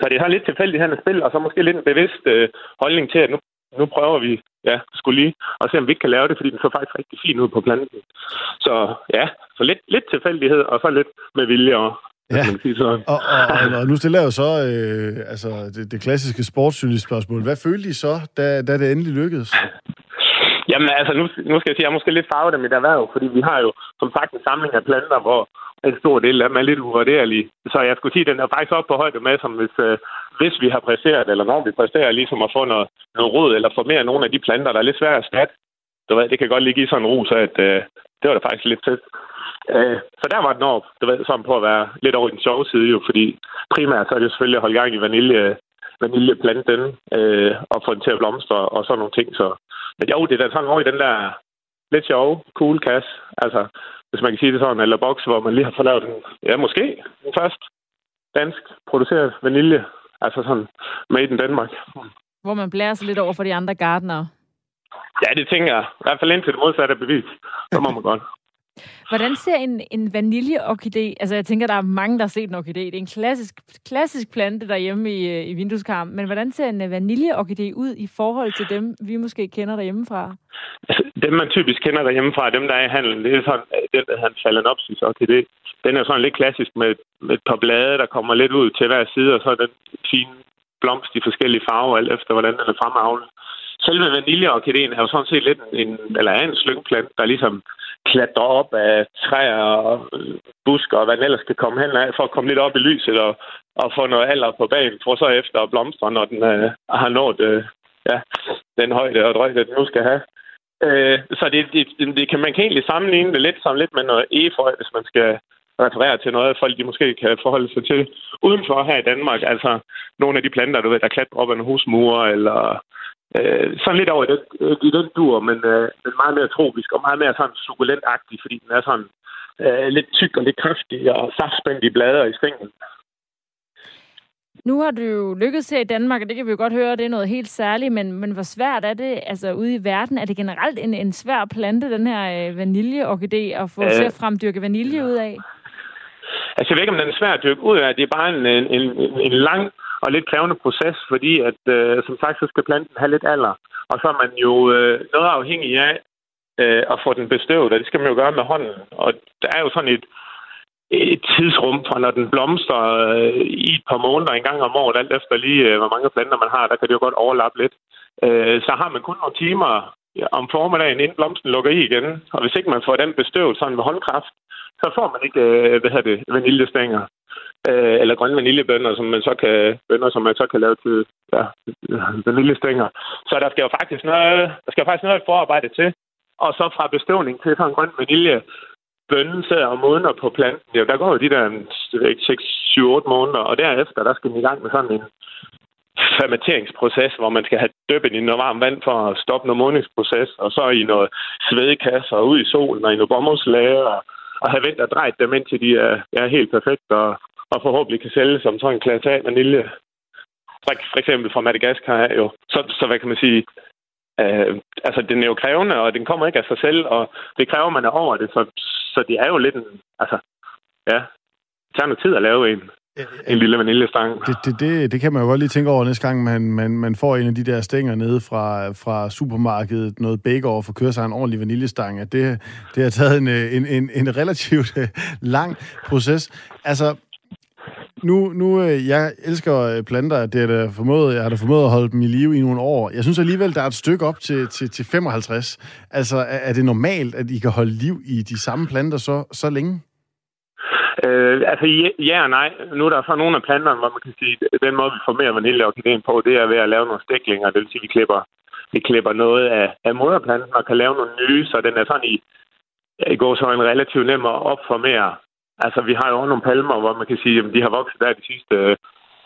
Så det har lidt tilfældigt her spil, og så måske lidt en bevidst øh, holdning til, at nu, nu prøver vi ja, skulle lige og se, om vi ikke kan lave det, fordi den så faktisk rigtig fin ud på planten. Så ja, så lidt, lidt tilfældighed, og så lidt med vilje og Ja, og, og, og, og nu stiller jeg jo så øh, altså det, det klassiske sportsjournalist-spørgsmål. Hvad følte I så, da, da det endelig lykkedes? Jamen altså, nu, nu skal jeg sige, at jeg måske lidt farvet af mit erhverv, fordi vi har jo som sagt en samling af planter, hvor en stor del af dem er lidt uvurderlige. Så jeg skulle sige, at den er faktisk op på højde med, som hvis, øh, hvis vi har præsteret, eller når vi præsterer, ligesom at få noget, noget rød, eller få mere nogle af de planter, der er lidt svære at erstatte. Du ved, det kan godt ligge i sådan en rus, at øh, det var da faktisk lidt fedt. Øh, så der var den op, du ved, sådan på at være lidt over i den sjove side jo, fordi primært så er det selvfølgelig at holde gang i vanilje, vaniljeplanten øh, og få den til at blomstre og sådan nogle ting. Så men jo, det er da sådan over i den der lidt sjove, cool kasse. Altså, hvis man kan sige det sådan, eller boks, hvor man lige har fået lavet den, ja, måske en først dansk produceret vanilje. Altså sådan, made in Danmark. Hvor man blærer sig lidt over for de andre gardnere. Ja, det tænker jeg. I hvert fald indtil det modsatte er bevis. Så må man godt. Hvordan ser en, en vaniljeorkidé, altså jeg tænker, der er mange, der har set en orkidé. Det er en klassisk, klassisk plante derhjemme i, øh, i vindueskarmen. Men hvordan ser en øh, vaniljeorkidé ud i forhold til dem, vi måske kender derhjemmefra? Altså, dem, man typisk kender derhjemmefra, dem, der er i handelen, det er sådan, den, der op, synes orkidé. Den er sådan lidt klassisk med, med et par blade, der kommer lidt ud til hver side, og så er den fine blomst i forskellige farver, alt efter hvordan den er fremavlet. Selve vaniljeorkideen er jo sådan set lidt en, eller er en slyngplant, der ligesom klatrer op af træer og øh, busker og hvad den ellers kan komme hen af, for at komme lidt op i lyset og, og få noget alder på banen, for så efter at blomstre, når den øh, har nået øh, ja, den højde og drøjde, den nu skal have. Øh, så det, det, det kan, man kan egentlig sammenligne det lidt som lidt med noget efeu, hvis man skal referere til noget, folk de måske kan forholde sig til udenfor her i Danmark. Altså nogle af de planter, du ved, der klatrer op ad en husmur, eller Øh, sådan lidt over i den, øh, i den dur, men, øh, men meget mere tropisk og meget mere sådan sukulentagtig, fordi den er sådan øh, lidt tyk og lidt kraftig og saftspændt i blader i stænglen. Nu har du jo lykkedes her i Danmark, og det kan vi jo godt høre, det er noget helt særligt, men, men hvor svært er det altså ude i verden? Er det generelt en, en svær plante, den her øh, vaniljeorkidé, at få øh, til at fremdyrke vanilje ud af? Altså, jeg ved ikke, om den er svær at dyrke ud af. Det er bare en, en, en, en lang og lidt krævende proces, fordi at, øh, som sagt, så skal planten have lidt alder. Og så er man jo øh, noget afhængig af øh, at få den bestøvet, og det skal man jo gøre med hånden. Og der er jo sådan et, et tidsrum fra, når den blomster øh, i et par måneder en gang om året, alt efter lige, øh, hvor mange planter man har, der kan det jo godt overlappe lidt. Øh, så har man kun nogle timer om formiddagen, inden blomsten lukker i igen. Og hvis ikke man får den bestøvet sådan med håndkraft, så får man ikke, øh, hvad hedder det, vaniljestænger øh, eller grønne vaniljebønder, som man så kan, bønner, som man så kan lave til ja, vaniljestænger. Så der skal jo faktisk noget, der skal faktisk noget forarbejde til. Og så fra bestøvning til sådan en grøn vanilje, bønnen sidder og modner på planten. Ja, der går jo de der 6-7-8 måneder, og derefter, der skal man i gang med sådan en fermenteringsproces, hvor man skal have døbet i noget varmt vand for at stoppe noget modningsproces, og så i noget svedekasser og ud i solen og i noget bomuldslager, og, og have vendt og drejet dem indtil de er, er helt perfekte og, og forhåbentlig kan sælge som sådan en klasse A vanilje. For eksempel fra Madagaskar jo. Så, så hvad kan man sige? Øh, altså, den er jo krævende, og den kommer ikke af sig selv, og det kræver, man er over det. Så, så det er jo lidt en... Altså, ja, det tager noget tid at lave en en lille vaniljestang. Det, det, det, det kan man jo godt lige tænke over næste gang, man, man, man får en af de der stænger nede fra, fra supermarkedet, noget bæk over for at køre sig en ordentlig vaniljestang, at det, det har taget en, en, en, en relativt lang proces. Altså, nu, nu, øh, jeg elsker øh, planter, det er der formået, jeg har da formået at holde dem i live i nogle år. Jeg synes alligevel, der er et stykke op til, til, til 55. Altså, er, er det normalt, at I kan holde liv i de samme planter så, så længe? Øh, altså ja og nej. Nu er der så nogle af planterne, hvor man kan sige, at den måde, vi formerer vaniljeorkideen på, det er ved at lave nogle stiklinger. Det vil sige, at vi klipper, vi klipper noget af, af moderplanten og kan lave nogle nye, så den er sådan i, i går så en relativt nem at opformere. Altså, vi har jo også nogle palmer, hvor man kan sige, at de har vokset der de sidste øh,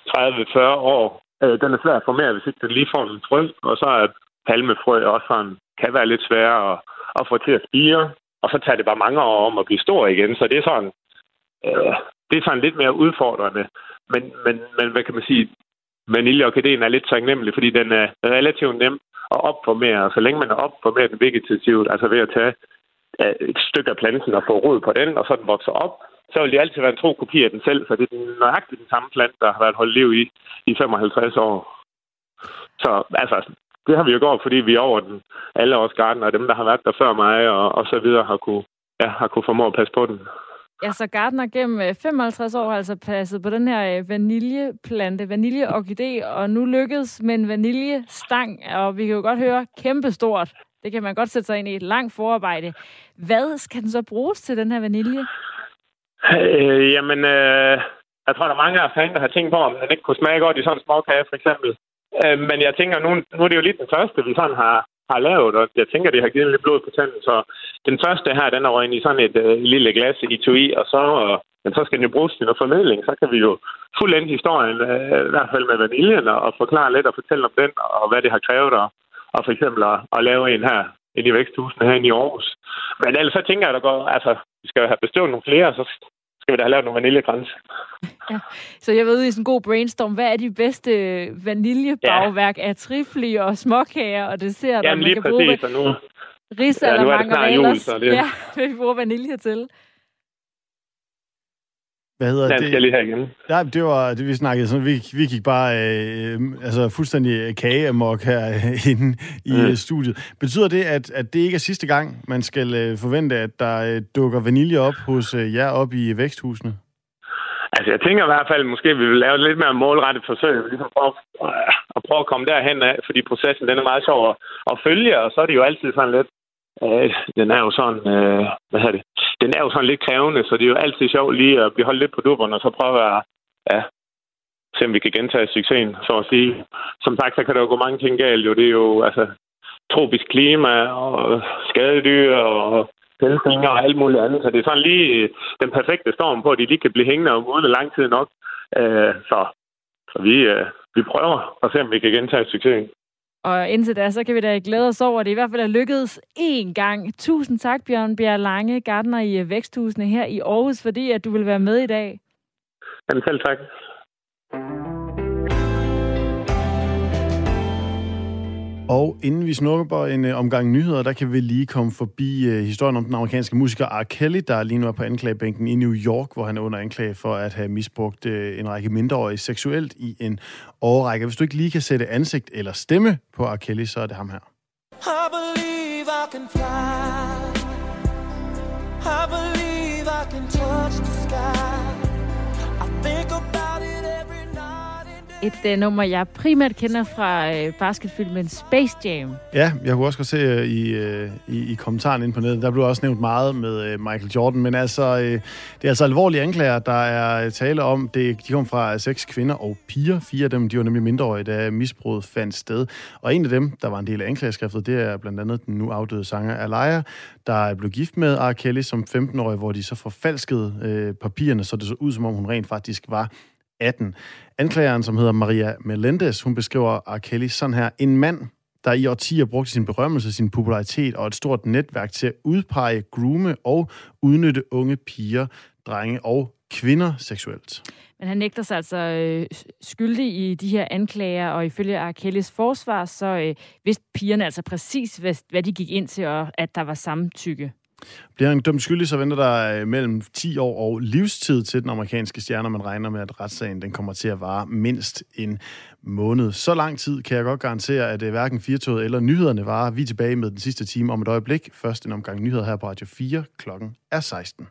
30-40 år. Øh, den er svær at formere, hvis ikke den lige får en frø. Og så er palmefrø også sådan, kan være lidt sværere at, at få til at spire. Og så tager det bare mange år om at blive stor igen. Så det er sådan, øh, det er sådan lidt mere udfordrende. Men, men, men hvad kan man sige? Vaniljeorkideen er lidt taknemmelig, fordi den er relativt nem at opformere. Så længe man opformerer den vegetativt, altså ved at tage øh, et stykke af planten og få rod på den, og så den vokser op, så vil det altid være en tro kopi af den selv, så det er nøjagtigt den samme plante, der har været holdt liv i i 55 år. Så altså, det har vi jo gjort, fordi vi er over den, alle os garden, og dem, der har været der før mig, og, og så videre, har kunne, ja, har kunne formå at passe på den. Ja, så Gardner gennem øh, 55 år har altså passet på den her øh, vaniljeplante, vaniljeorkidé, og nu lykkedes med en vaniljestang, og vi kan jo godt høre, kæmpestort. Det kan man godt sætte sig ind i et langt forarbejde. Hvad skal den så bruges til, den her vanilje? Øh, jamen, øh, jeg tror, der er mange af fanden, der har tænkt på, om den ikke kunne smage godt i sådan en småkage, for eksempel. Øh, men jeg tænker, nu, nu er det jo lige den første, vi sådan har, har lavet, og jeg tænker, det har givet lidt blod på tanden. Så den første her, den er røget i sådan et øh, lille glas i tui, og så, øh, men så skal den jo bruges til noget formidling. Så kan vi jo fuldende historien, øh, i hvert fald med vaniljen, og forklare lidt og fortælle om den, og hvad det har krævet, og, og for eksempel at, at lave en her ind i væksthusene her i Aarhus. Men ellers så tænker jeg, der går, altså, vi skal have bestøvet nogle flere, så skal vi da have lavet nogle vaniljekranse. Ja. Så jeg ved i sådan en god brainstorm, hvad er de bedste vaniljebagværk ja. af trifli og småkager og dessert, Jamen, man kan præcis, bruge nu, ris ja, nu er det snart jul, så det... Ja, vi bruger vanilje til. Hvad hedder Den det? skal lige have igen. Ja, det var det, vi snakkede. Sådan, vi, vi gik bare øh, altså fuldstændig kageamok her øh, inde i mm. studiet. Betyder det, at, at det ikke er sidste gang, man skal øh, forvente, at der øh, dukker vanilje op hos øh, jer op i væksthusene? Altså, jeg tænker i hvert fald, måske vi vil lave lidt mere målrettet forsøg, ligesom prøve, øh, at prøve at komme derhen af, fordi processen den er meget sjov at, at følge, og så er det jo altid sådan lidt, øh, den er jo sådan, øh, hvad hedder det, den er jo sådan lidt krævende, så det er jo altid sjovt lige at blive holdt lidt på dupperne, og så prøve at, ja, se om vi kan gentage succesen, så at sige. Som sagt, så kan der jo gå mange ting galt, jo. Det er jo, altså, tropisk klima og skadedyr og pelsninger og alt muligt andet. Så det er sådan lige den perfekte storm på, at de lige kan blive hængende om uden lang tid nok. Øh, så så vi, øh, vi prøver at se, om vi kan gentage succesen. Og indtil da, så kan vi da glæde os over, at det i hvert fald er lykkedes én gang. Tusind tak, Bjørn Bjerg Lange, gardner i Væksthusene her i Aarhus, fordi at du vil være med i dag. Jamen selv tak. Og inden vi snukker en øh, omgang nyheder, der kan vi lige komme forbi øh, historien om den amerikanske musiker R. Kelly, der lige nu er på anklagebænken i New York, hvor han er under anklage for at have misbrugt øh, en række mindreårige seksuelt i en årrække. Hvis du ikke lige kan sætte ansigt eller stemme på R. Kelly, så er det ham her. I believe I can fly. I believe I can touch the sky. Et uh, nummer, jeg primært kender fra uh, basketfilmen Space Jam. Ja, jeg kunne også se uh, i, uh, i, i kommentaren ind på nettet, der blev også nævnt meget med uh, Michael Jordan, men altså, uh, det er altså alvorlige anklager, der er tale om. Det, de kom fra seks kvinder og piger. Fire af dem, de var nemlig mindreårige, da misbruget fandt sted. Og en af dem, der var en del af anklageskriftet, det er blandt andet den nu afdøde sanger Alaya, der blev gift med R. Kelly som 15-årig, hvor de så forfalskede uh, papirerne, så det så ud, som om hun rent faktisk var 18. Anklageren, som hedder Maria Melendez, hun beskriver R. Kelly sådan her. En mand, der i årtier brugte sin berømmelse, sin popularitet og et stort netværk til at udpege, groome og udnytte unge piger, drenge og kvinder seksuelt. Men han nægter sig altså øh, skyldig i de her anklager, og ifølge R. Kellys forsvar, så øh, vidste pigerne altså præcis, hvad, hvad de gik ind til, og at der var samtykke. Bliver han dømt skyldig, så venter der øh, mellem 10 år og livstid til den amerikanske stjerne. Man regner med, at retssagen den kommer til at vare mindst en måned. Så lang tid kan jeg godt garantere, at det hverken Firtoget eller nyhederne varer. Vi er tilbage med den sidste time om et øjeblik. Først en omgang nyheder her på Radio 4. Klokken er 16.